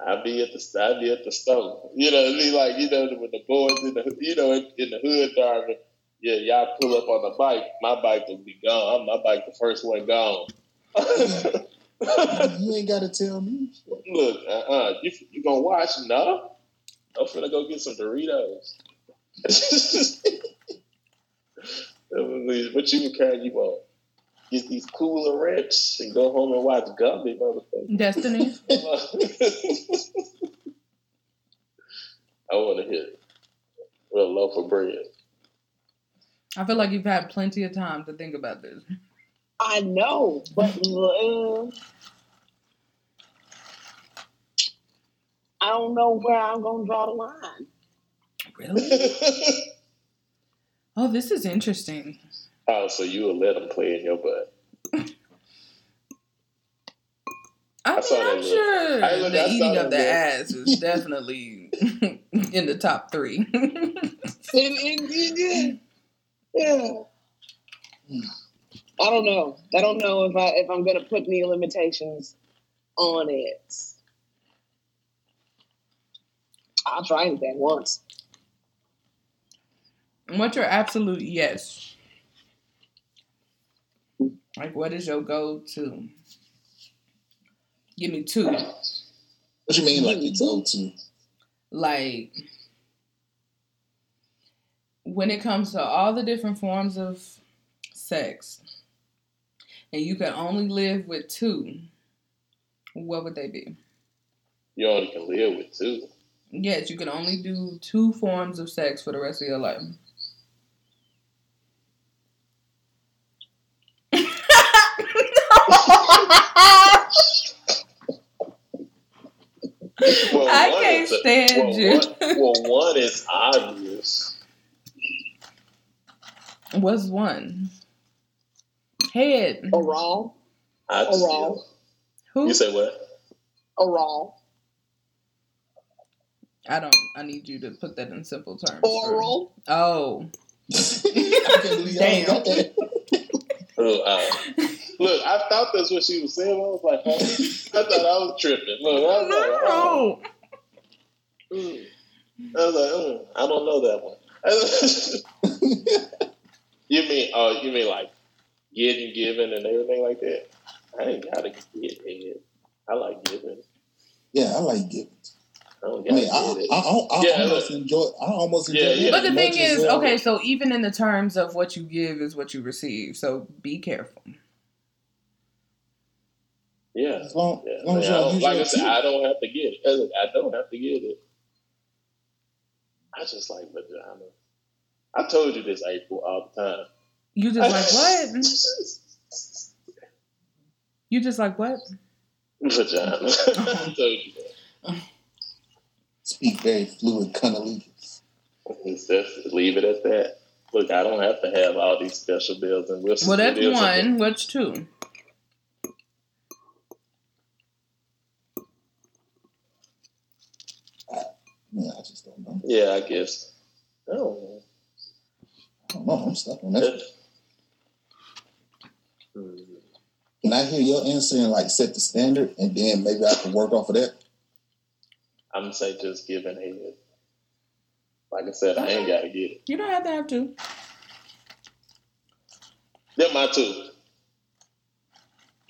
Speaker 4: I'd be at the I'd be at the stove. You know, be like you know when the boys in the you know in, in the hood driving. Yeah, y'all pull up on the bike. My bike will be gone. My bike the first one gone. *laughs*
Speaker 3: you ain't got to tell me.
Speaker 4: Look, uh, uh you you gonna watch? No, I'm finna go get some Doritos. *laughs* what you can kind you want? Get these cooler wrench and go home and watch Gumby, motherfucker.
Speaker 2: Destiny. *laughs*
Speaker 4: I want to hit a loaf of bread.
Speaker 2: I feel like you've had plenty of time to think about this.
Speaker 5: I know, but *laughs* uh, I don't know where I'm gonna draw the line.
Speaker 2: Really? *laughs* Oh, this is interesting.
Speaker 4: oh, so you will let them play in your butt?
Speaker 2: I,
Speaker 4: I saw
Speaker 2: mean,
Speaker 4: that
Speaker 2: I'm sure
Speaker 4: I look-
Speaker 2: the
Speaker 4: I
Speaker 2: eating of the
Speaker 4: look.
Speaker 2: ass is *laughs* definitely *laughs* in the top three. *laughs*
Speaker 5: It- it- yeah. I don't know. I don't know if I if I'm gonna put any limitations on it. I'll try anything once.
Speaker 2: What's your absolute yes? Like, what is your go to? Give me two.
Speaker 3: What you mean, like you go to?
Speaker 2: Like, when it comes to all the different forms of sex, and you can only live with two, what would they be?
Speaker 4: You only can live with two.
Speaker 2: Yes, you can only do two forms of sex for the rest of your life.
Speaker 4: Well,
Speaker 2: I can't
Speaker 4: is a-
Speaker 2: stand
Speaker 4: well,
Speaker 2: you.
Speaker 4: One, well, one is obvious.
Speaker 2: What's one? Head.
Speaker 5: Oral,
Speaker 4: I just,
Speaker 5: Oral.
Speaker 2: Who?
Speaker 4: You say what?
Speaker 5: oral,
Speaker 2: I don't. I need you to put that in simple terms. for-
Speaker 5: oral.
Speaker 2: Oh. *laughs*
Speaker 3: I can't believe I ain't got that.
Speaker 4: Uh, uh, *laughs* look, I thought that's what she was saying. I was like, huh? I thought I was tripping. Look, I was like, oh.
Speaker 2: No.
Speaker 4: Mm. I was like, mm, I don't know that one. *laughs* you mean, oh, you mean like getting, giving, and everything like that? I ain't gotta get head. I like giving.
Speaker 3: Yeah, I like giving.
Speaker 4: I
Speaker 3: I mean, I, I. I, I
Speaker 4: Yeah,
Speaker 3: almost enjoy. I almost enjoy.
Speaker 4: Yeah,
Speaker 3: it
Speaker 4: yeah.
Speaker 2: But the thing is, okay, so even in the terms of what you give is what you receive. So be careful.
Speaker 4: Yeah.
Speaker 3: As long,
Speaker 4: Yeah,
Speaker 3: as long as
Speaker 4: I
Speaker 3: y'all
Speaker 4: don't-
Speaker 3: use
Speaker 4: like I said,
Speaker 3: teeth.
Speaker 4: I don't have to get it. Look, I don't have to get it. I just like vagina. I told you this, April, all the time.
Speaker 2: You just like *laughs* what? You just like what?
Speaker 4: Vagina. *laughs* I told you that.
Speaker 3: Speak very fluid cunnilingus.
Speaker 4: It's just leave it at that. Look, I don't have to have all these special bills and whistles.
Speaker 2: Well, that's
Speaker 4: It is a-
Speaker 2: one. What's two?
Speaker 3: Yeah, I just don't know.
Speaker 4: Yeah, I guess. I don't know.
Speaker 3: I don't know. I'm stuck on that. Can I hear your answer and like set the standard, and then maybe I can work off of that?
Speaker 4: I'm gonna say just giving head. Like I said, I ain't gotta get it.
Speaker 2: You don't have to have to.
Speaker 4: They're my two.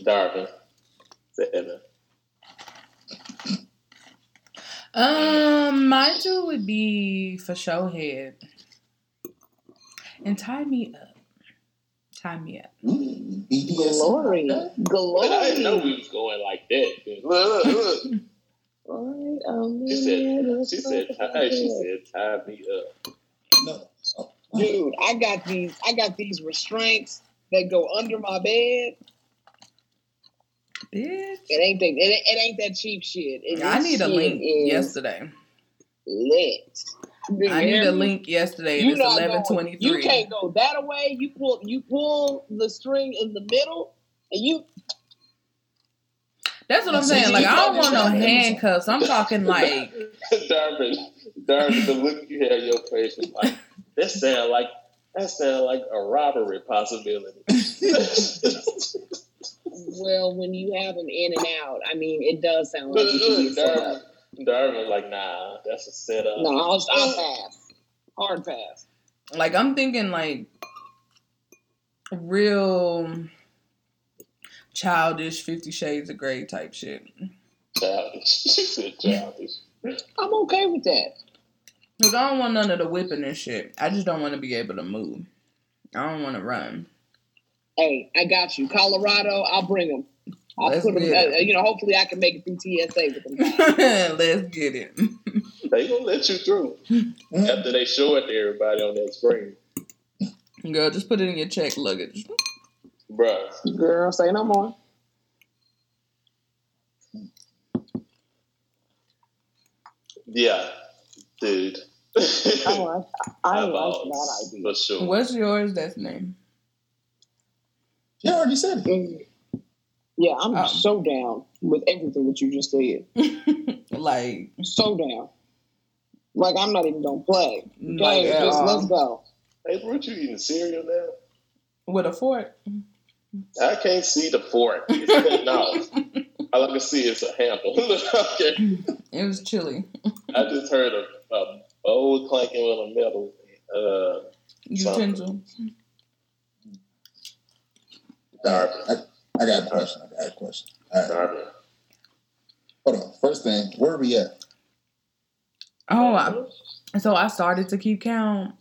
Speaker 4: Darvin. Seven.
Speaker 2: Um, mine too would be for show head. And tie me up. Tie me up.
Speaker 3: Ooh, BDSM.
Speaker 5: Glory.
Speaker 4: But I didn't know we was going like that. *laughs* Look, look, look.
Speaker 6: Alright, um,
Speaker 4: She said, she said, tie, she said, tie me up.
Speaker 3: No. Oh,
Speaker 5: Dude, I got these I got these restraints that go under my bed.
Speaker 2: Bitch.
Speaker 5: It ain't that it, it ain't that cheap shit. It,
Speaker 2: I need a link yesterday.
Speaker 5: Lit. Do
Speaker 2: I need a link yesterday and
Speaker 5: You
Speaker 2: it's
Speaker 5: not
Speaker 2: eleven
Speaker 5: going-
Speaker 2: twenty
Speaker 5: You can't go that away. You pull you pull the string in the middle and you
Speaker 2: That's what I'm saying. Like I don't want no
Speaker 3: shop at Amazon.
Speaker 2: handcuffs. I'm talking like *laughs*
Speaker 4: Darvin, Darvin, the look you had on your face is like, that sound like, that sound like a robbery possibility. *laughs*
Speaker 5: well when you have them in and out, I mean it does sound like you can mm-hmm, get set
Speaker 4: Darvin,
Speaker 5: up.
Speaker 4: Darvin, like, nah, that's a setup.
Speaker 5: No, I'll, I'll pass. Hard pass.
Speaker 2: like I'm thinking like real childish Fifty Shades of Grey type shit.
Speaker 4: Childish. *laughs* Childish.
Speaker 5: I'm okay with that.
Speaker 2: Cause I don't want none of the whipping and shit. I just don't want to be able to move. I don't want to run.
Speaker 5: Hey, I got you. Colorado, I'll bring them. I'll
Speaker 2: Let's
Speaker 5: put them. Uh, you know, hopefully I can make it through TSA with them. *laughs*
Speaker 2: Let's get it.
Speaker 4: They gonna let you through after they show it to everybody on that screen.
Speaker 2: Girl, just put it in your check luggage.
Speaker 4: Bruh.
Speaker 5: Girl, say no more.
Speaker 4: Yeah, dude.
Speaker 6: I like, I *laughs* like that idea.
Speaker 4: For sure.
Speaker 2: What's yours? That's name.
Speaker 3: You already said it.
Speaker 5: Yeah, I'm
Speaker 2: Oh.
Speaker 5: so down with everything that you just said. *laughs*
Speaker 2: like,
Speaker 5: So down. Like I'm not even gonna play.
Speaker 2: like
Speaker 5: Okay, just
Speaker 2: all.
Speaker 5: let's go.
Speaker 4: Hey, weren't you eating cereal now?
Speaker 2: with a fork.
Speaker 4: I can't see the fork. It's *laughs* cutting off. All I can see is a handle. *laughs* okay.
Speaker 2: It was chilly.
Speaker 4: I just heard a, a bowl clanking on a metal. Uh,
Speaker 2: Utensil.
Speaker 3: Darvin. I, I got a question. I got a question. All right.
Speaker 4: Darvin.
Speaker 3: Hold on. First thing, where are we at?
Speaker 2: Oh, I, so I started to keep count.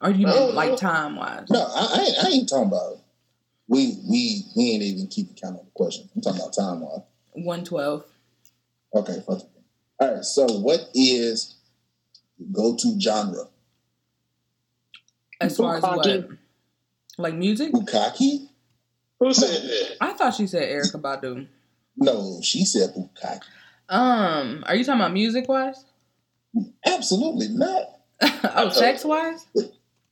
Speaker 2: Or you mean like
Speaker 4: no.
Speaker 2: time wise?
Speaker 3: No, I, I, ain't, I ain't talking about. We we we ain't even keeping count on the question. I'm talking about time wise.
Speaker 2: One twelve.
Speaker 3: Okay, fuck it. All right. So, what is your go-to genre?
Speaker 2: As far as what? Like music?
Speaker 3: Bukkake?
Speaker 4: Who said *laughs* that?
Speaker 2: I thought she said Erykah Badu.
Speaker 3: No, she said bukkake.
Speaker 2: Um, are you talking about music wise?
Speaker 3: Absolutely not. *laughs*
Speaker 2: oh, sex wise?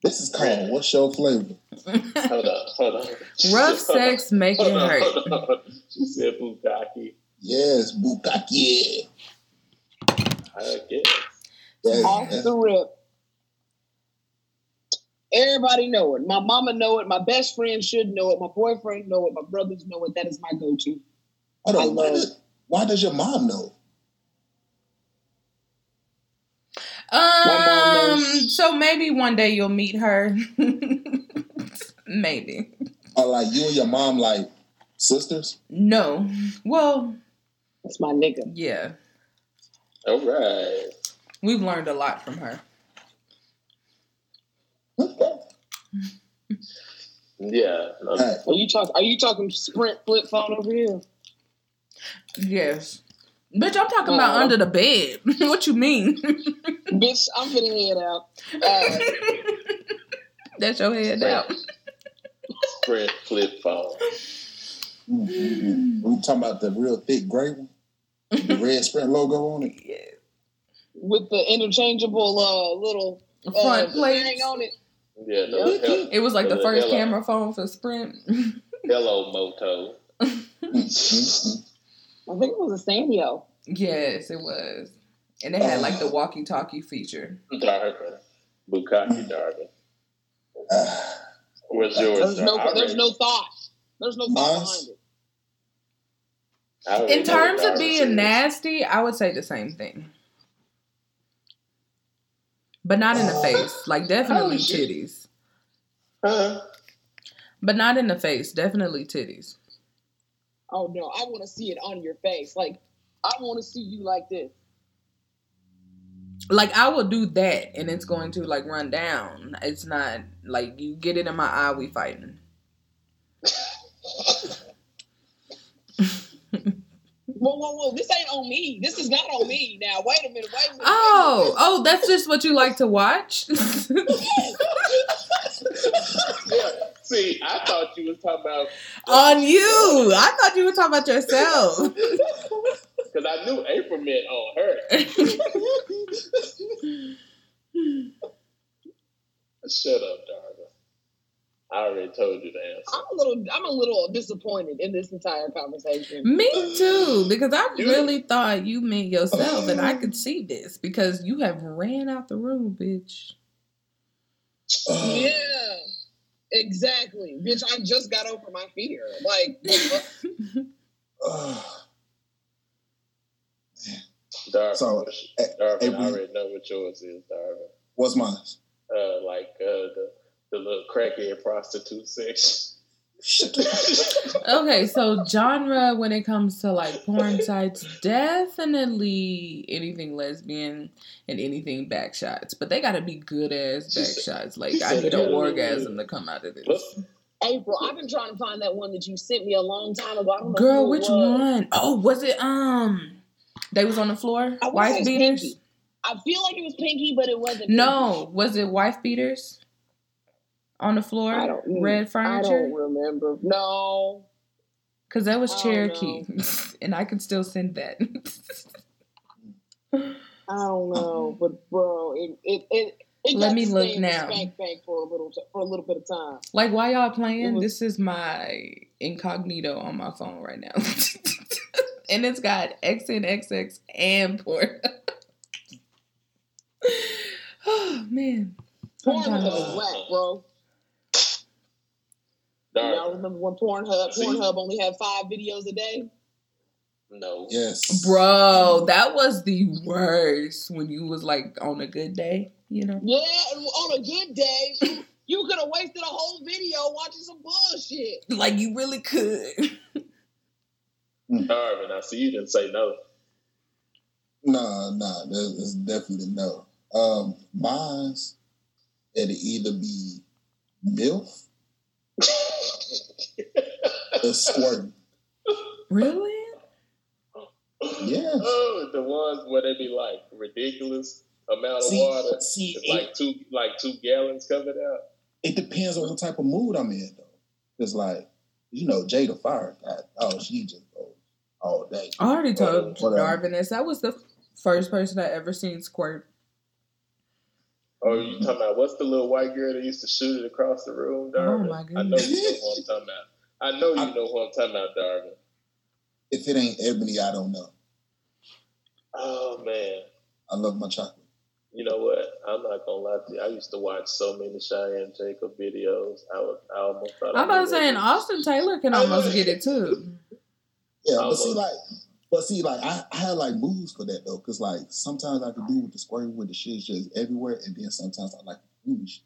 Speaker 3: This is called What's Your Flavor?
Speaker 4: Hold on, hold on.
Speaker 2: Rough sex make it
Speaker 4: Hold on,
Speaker 2: hurt.
Speaker 4: hold *laughs* on. She said bukkake.
Speaker 3: Yes, bukkake.
Speaker 4: I guess.
Speaker 3: Yes,
Speaker 5: Off the rip. Everybody know it. My mama know it. My best friend should know it. My boyfriend know it. My brothers know it. That is my go-to.
Speaker 3: Hold
Speaker 5: I
Speaker 3: on, why,
Speaker 5: love-
Speaker 3: does, why does your mom know?
Speaker 2: Um, so maybe one day you'll meet her. *laughs* maybe.
Speaker 3: Or like you and your mom like sisters?
Speaker 2: No. Well,
Speaker 5: That's my nigga.
Speaker 2: yeah.
Speaker 4: All right.
Speaker 2: We've learned a lot from her.
Speaker 3: Okay.
Speaker 4: Yeah. no,
Speaker 3: All right.
Speaker 5: Are you talking? Are you talking Sprint flip phone over here?
Speaker 2: Yes. Bitch, I'm talking about
Speaker 5: Aw.
Speaker 2: under the bed. *laughs* what you mean?
Speaker 5: Bitch, I'm finna head out. Uh, *laughs*
Speaker 2: That's your head out.
Speaker 4: Sprint flip phone.
Speaker 3: Mm-hmm. We talking about the real thick gray one? The red Sprint logo on it? *laughs*
Speaker 2: Yeah.
Speaker 5: with the interchangeable uh, little uh,
Speaker 2: Front
Speaker 5: thing
Speaker 2: plates.
Speaker 5: on it.
Speaker 4: Yeah, no, hell,
Speaker 2: It was like the first
Speaker 4: hello.
Speaker 2: camera phone for Sprint. *laughs*
Speaker 4: hello, Moto.
Speaker 5: I think it was a Sanyo.
Speaker 2: yes, it was. And it had like the walkie talkie feature.
Speaker 4: Darvin. Bukkake Darvin. *sighs* What's yours?
Speaker 5: There's no,
Speaker 4: I
Speaker 5: there's
Speaker 4: already-
Speaker 5: no thought. There's no thought
Speaker 3: Mine's-
Speaker 5: behind it.
Speaker 2: In terms of being
Speaker 4: says.
Speaker 2: nasty, I would say the same thing. But not in the face. Like definitely titties.
Speaker 4: Huh?
Speaker 2: But not in the face. Definitely titties.
Speaker 5: Oh no, I want to see it on your face. Like I want to see you like this.
Speaker 2: Like I will do that and it's going to like run down. It's not like you get it in my eye, we fighting. *laughs* *laughs*
Speaker 5: Whoa, whoa, whoa! This ain't on me. This is not on me. Now, wait a minute. Wait a minute.
Speaker 2: Oh, oh, that's just what you like to watch? *laughs*
Speaker 4: Yeah. See, I thought you was talking about
Speaker 2: On you. I thought you were talking about yourself. *laughs*
Speaker 4: because I knew April meant on her. *laughs* Shut up, Darla. I already told you the answer.
Speaker 5: I'm a little. I'm a little disappointed in this entire conversation.
Speaker 2: Me too, because I really thought you meant yourself, and I could see this because you have ran out the room, bitch.
Speaker 3: Uh,
Speaker 5: Yeah, exactly, bitch. I just got over my fear. Like, what the fuck? *laughs*
Speaker 3: uh,
Speaker 4: Darvin,
Speaker 3: So, eh,
Speaker 4: Darvin,
Speaker 3: April-
Speaker 4: I already know what yours is, Darvin.
Speaker 3: what's mine?
Speaker 4: Uh, like uh, the the little crackhead prostitute section. *laughs*
Speaker 2: Okay, so genre when it comes to like porn sites, definitely anything lesbian and anything back shots, but they gotta be good ass back shots. Like I need an orgasm to come out of this.
Speaker 5: April, I've been trying to find that one that you sent me a long time ago. I don't know
Speaker 2: Girl, which
Speaker 5: was.
Speaker 2: one? Oh, was it um? They was on the floor.
Speaker 5: I
Speaker 2: Wife beaters.
Speaker 5: Pinky. I feel like it was Pinky, but it wasn't.
Speaker 2: No, was it wife beaters? On the floor,
Speaker 5: I don't-
Speaker 2: red furniture?
Speaker 5: I don't remember. No,
Speaker 2: Because that was Cherokee, *laughs* and I can still send that. *laughs*
Speaker 5: I don't know, but bro, it it it. it
Speaker 2: Let me look
Speaker 5: stay in the
Speaker 2: now.
Speaker 5: Spank bank for a little t- for a little bit of time.
Speaker 2: like, why y'all playing?
Speaker 5: Was-
Speaker 2: this is my incognito on my phone right now, *laughs* and it's got XNXX and porn. oh man, sometimes
Speaker 5: is whack, bro. Y'all remember when Pornhub
Speaker 4: See?
Speaker 5: Pornhub only had five videos a day?
Speaker 4: no.
Speaker 3: Yes,
Speaker 2: Bro, that was the worst when you was like on a good day, you know?
Speaker 5: Yeah, on a good day, you, you could have wasted a whole video watching some bullshit.
Speaker 2: Like you really could.
Speaker 4: Darvin, I see you didn't say no.
Speaker 3: Nah, nah, there's, there's definitely no. Um, mine's it'd either be MILF or squirting.
Speaker 2: Really?
Speaker 3: Yes.
Speaker 4: Oh, the ones where they be like ridiculous amount of
Speaker 3: See,
Speaker 4: water.
Speaker 3: see,
Speaker 4: It's
Speaker 3: it,
Speaker 4: like two like two gallons covered out.
Speaker 3: it depends on what type of mood I'm in, though. It's like, you know, Jada Fire, God, oh, she just goes all day.
Speaker 2: I already told
Speaker 3: Whatever.
Speaker 2: Darvin this. That was the first person I ever seen squirt.
Speaker 4: Oh, you talking about what's the little white girl that used to shoot it across the room, Darvin?
Speaker 2: Oh, my
Speaker 4: I know
Speaker 2: goodness.
Speaker 4: you know who I'm talking about. I know you
Speaker 3: I-
Speaker 4: know who I'm talking about, Darvin.
Speaker 3: If it ain't Ebony, I don't know.
Speaker 4: Oh man.
Speaker 3: I love my chocolate.
Speaker 4: You know what? I'm not gonna lie to you. I used to watch so many Cheyenne Jacob videos. I was I almost thought
Speaker 2: I'm about saying
Speaker 4: what-
Speaker 2: Austin Taylor can almost get it too.
Speaker 3: Yeah,
Speaker 4: I
Speaker 3: but see, like, but see, like, I, I had like moves for that though, because like sometimes I could do with the square with the shit's just everywhere, and then sometimes I like the booty shit.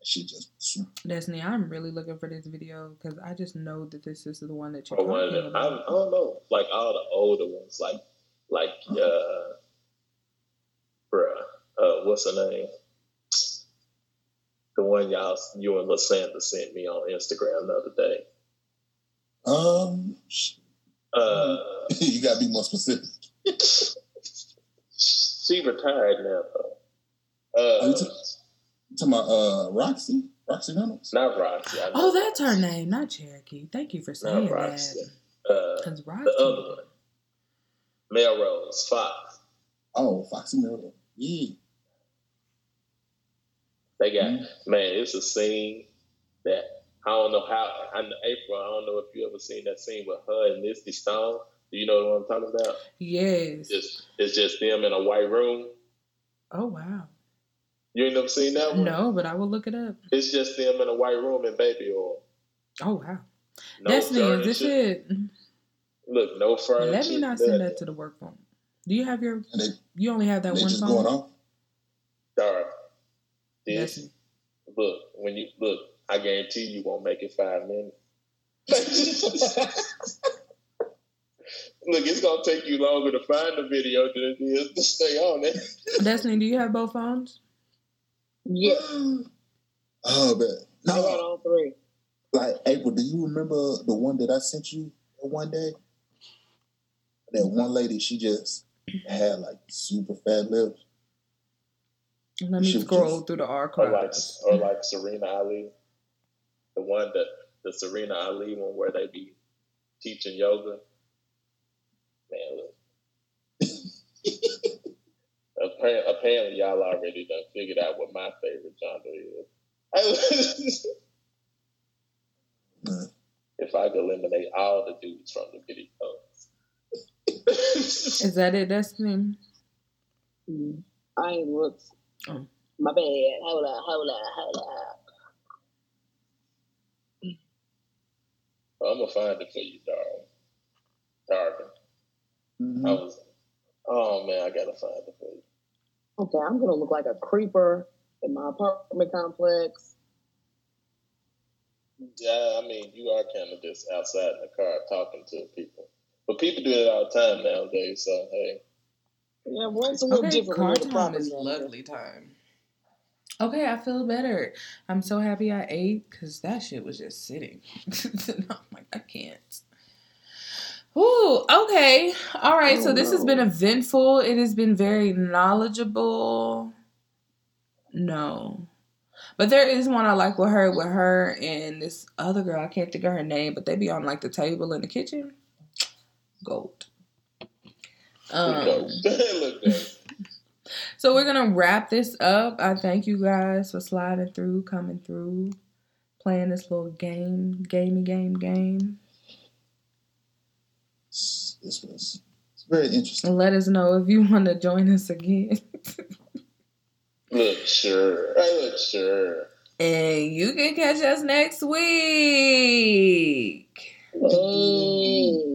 Speaker 3: That shit just swoop.
Speaker 2: Destiny, I'm really looking for this video because I just know that this is the one that you're
Speaker 4: Or one of
Speaker 2: talking
Speaker 4: them. I,
Speaker 2: about.
Speaker 4: I don't know, like all the older ones, like like uh, bruh, uh, what's her name? The one y'all, you and Lasanda sent me on Instagram the other day.
Speaker 3: Um,
Speaker 4: Uh, *laughs*
Speaker 3: you gotta be more specific. *laughs*
Speaker 4: she retired now though. Uh,
Speaker 3: ta- You talking about uh Roxy, Roxy Reynolds?
Speaker 4: not Roxy. I
Speaker 2: Oh, that's her name, not Cherokee. Thank you for saying
Speaker 4: Not
Speaker 2: that.
Speaker 4: Roxy. Uh,
Speaker 2: Because
Speaker 4: the other one, Melrose Fox.
Speaker 3: Oh, Foxy Miller. Yeah.
Speaker 4: They got
Speaker 3: Mhm.
Speaker 4: man, it's a scene that I don't know how. I know April. I don't know if you ever seen that scene with her and Misty Stone. Do you know what I'm talking about?
Speaker 2: Yes.
Speaker 4: Just it's just them in a white room.
Speaker 2: Oh wow.
Speaker 4: You ain't never seen that one?
Speaker 2: No, but I will look it up.
Speaker 4: It's just them in a white room and baby oil.
Speaker 2: Oh wow.
Speaker 4: No
Speaker 2: Destiny, is this it?
Speaker 4: Look, no furniture.
Speaker 2: Let me not send
Speaker 4: nothing.
Speaker 2: that to the work phone. Do you have your?
Speaker 3: And they,
Speaker 2: You only have that one
Speaker 3: just
Speaker 2: phone.
Speaker 3: going off.
Speaker 4: Dark. This
Speaker 2: Destiny.
Speaker 4: look when you look. I guarantee you won't make it five minutes. Look, it's gonna take you longer to find the video than it is to stay on it.
Speaker 2: Destiny, do you have both phones?
Speaker 5: Yeah, *gasps*
Speaker 3: Oh, man.
Speaker 5: I got all three.
Speaker 3: like April, do you remember the one that I sent you one day? That mm-hmm. one lady, she just had like super fat lips.
Speaker 2: Let me
Speaker 3: Shoot,
Speaker 2: scroll
Speaker 3: just-
Speaker 2: through the
Speaker 4: Or like, or like Serena Ali, the one that the Serena Ali one where they be teaching yoga. Man, look. Apparently, apparently, y'all already done figured out what my favorite genre is.
Speaker 3: Mm. *laughs*
Speaker 4: if I could eliminate all the dudes from the video, *laughs*
Speaker 2: Is that it, Destiny?
Speaker 5: Mm. I ain't looked.
Speaker 2: Oh.
Speaker 5: My bad. Hold up, hold up, hold up.
Speaker 4: I'm gonna find it for you, darling. Darling.
Speaker 3: Mhm.
Speaker 4: I was oh man, I gotta find it for you.
Speaker 5: Okay, I'm gonna look like a creeper in my apartment complex.
Speaker 4: Yeah, I mean you are kind of just outside in the car talking to people. But people do it all the time nowadays, so hey.
Speaker 5: Yeah, well, it's a little
Speaker 2: Okay,
Speaker 5: different.
Speaker 2: car
Speaker 5: when you're
Speaker 2: time
Speaker 5: property
Speaker 2: is
Speaker 5: manager.
Speaker 2: lovely time. Okay, I feel better. I'm so happy I ate because that shit was just sitting. *laughs* I'm like, I can't. Ooh, okay. All right. So this has been eventful. It has been very knowledgeable. No. But there is one I like with her, with her and this other girl. I can't think of her name, but they be on like the table in the kitchen. Gold. Um, *laughs*
Speaker 4: Look, look there. *laughs*
Speaker 2: so we're gonna wrap this up. I thank you guys for sliding through, coming through, playing this little game, gamey game game
Speaker 3: this was very interesting.
Speaker 2: Let us know if you *laughs* want to join us again. *laughs*
Speaker 4: look, sure. I look, sure.
Speaker 2: And you can catch us next week. Hey.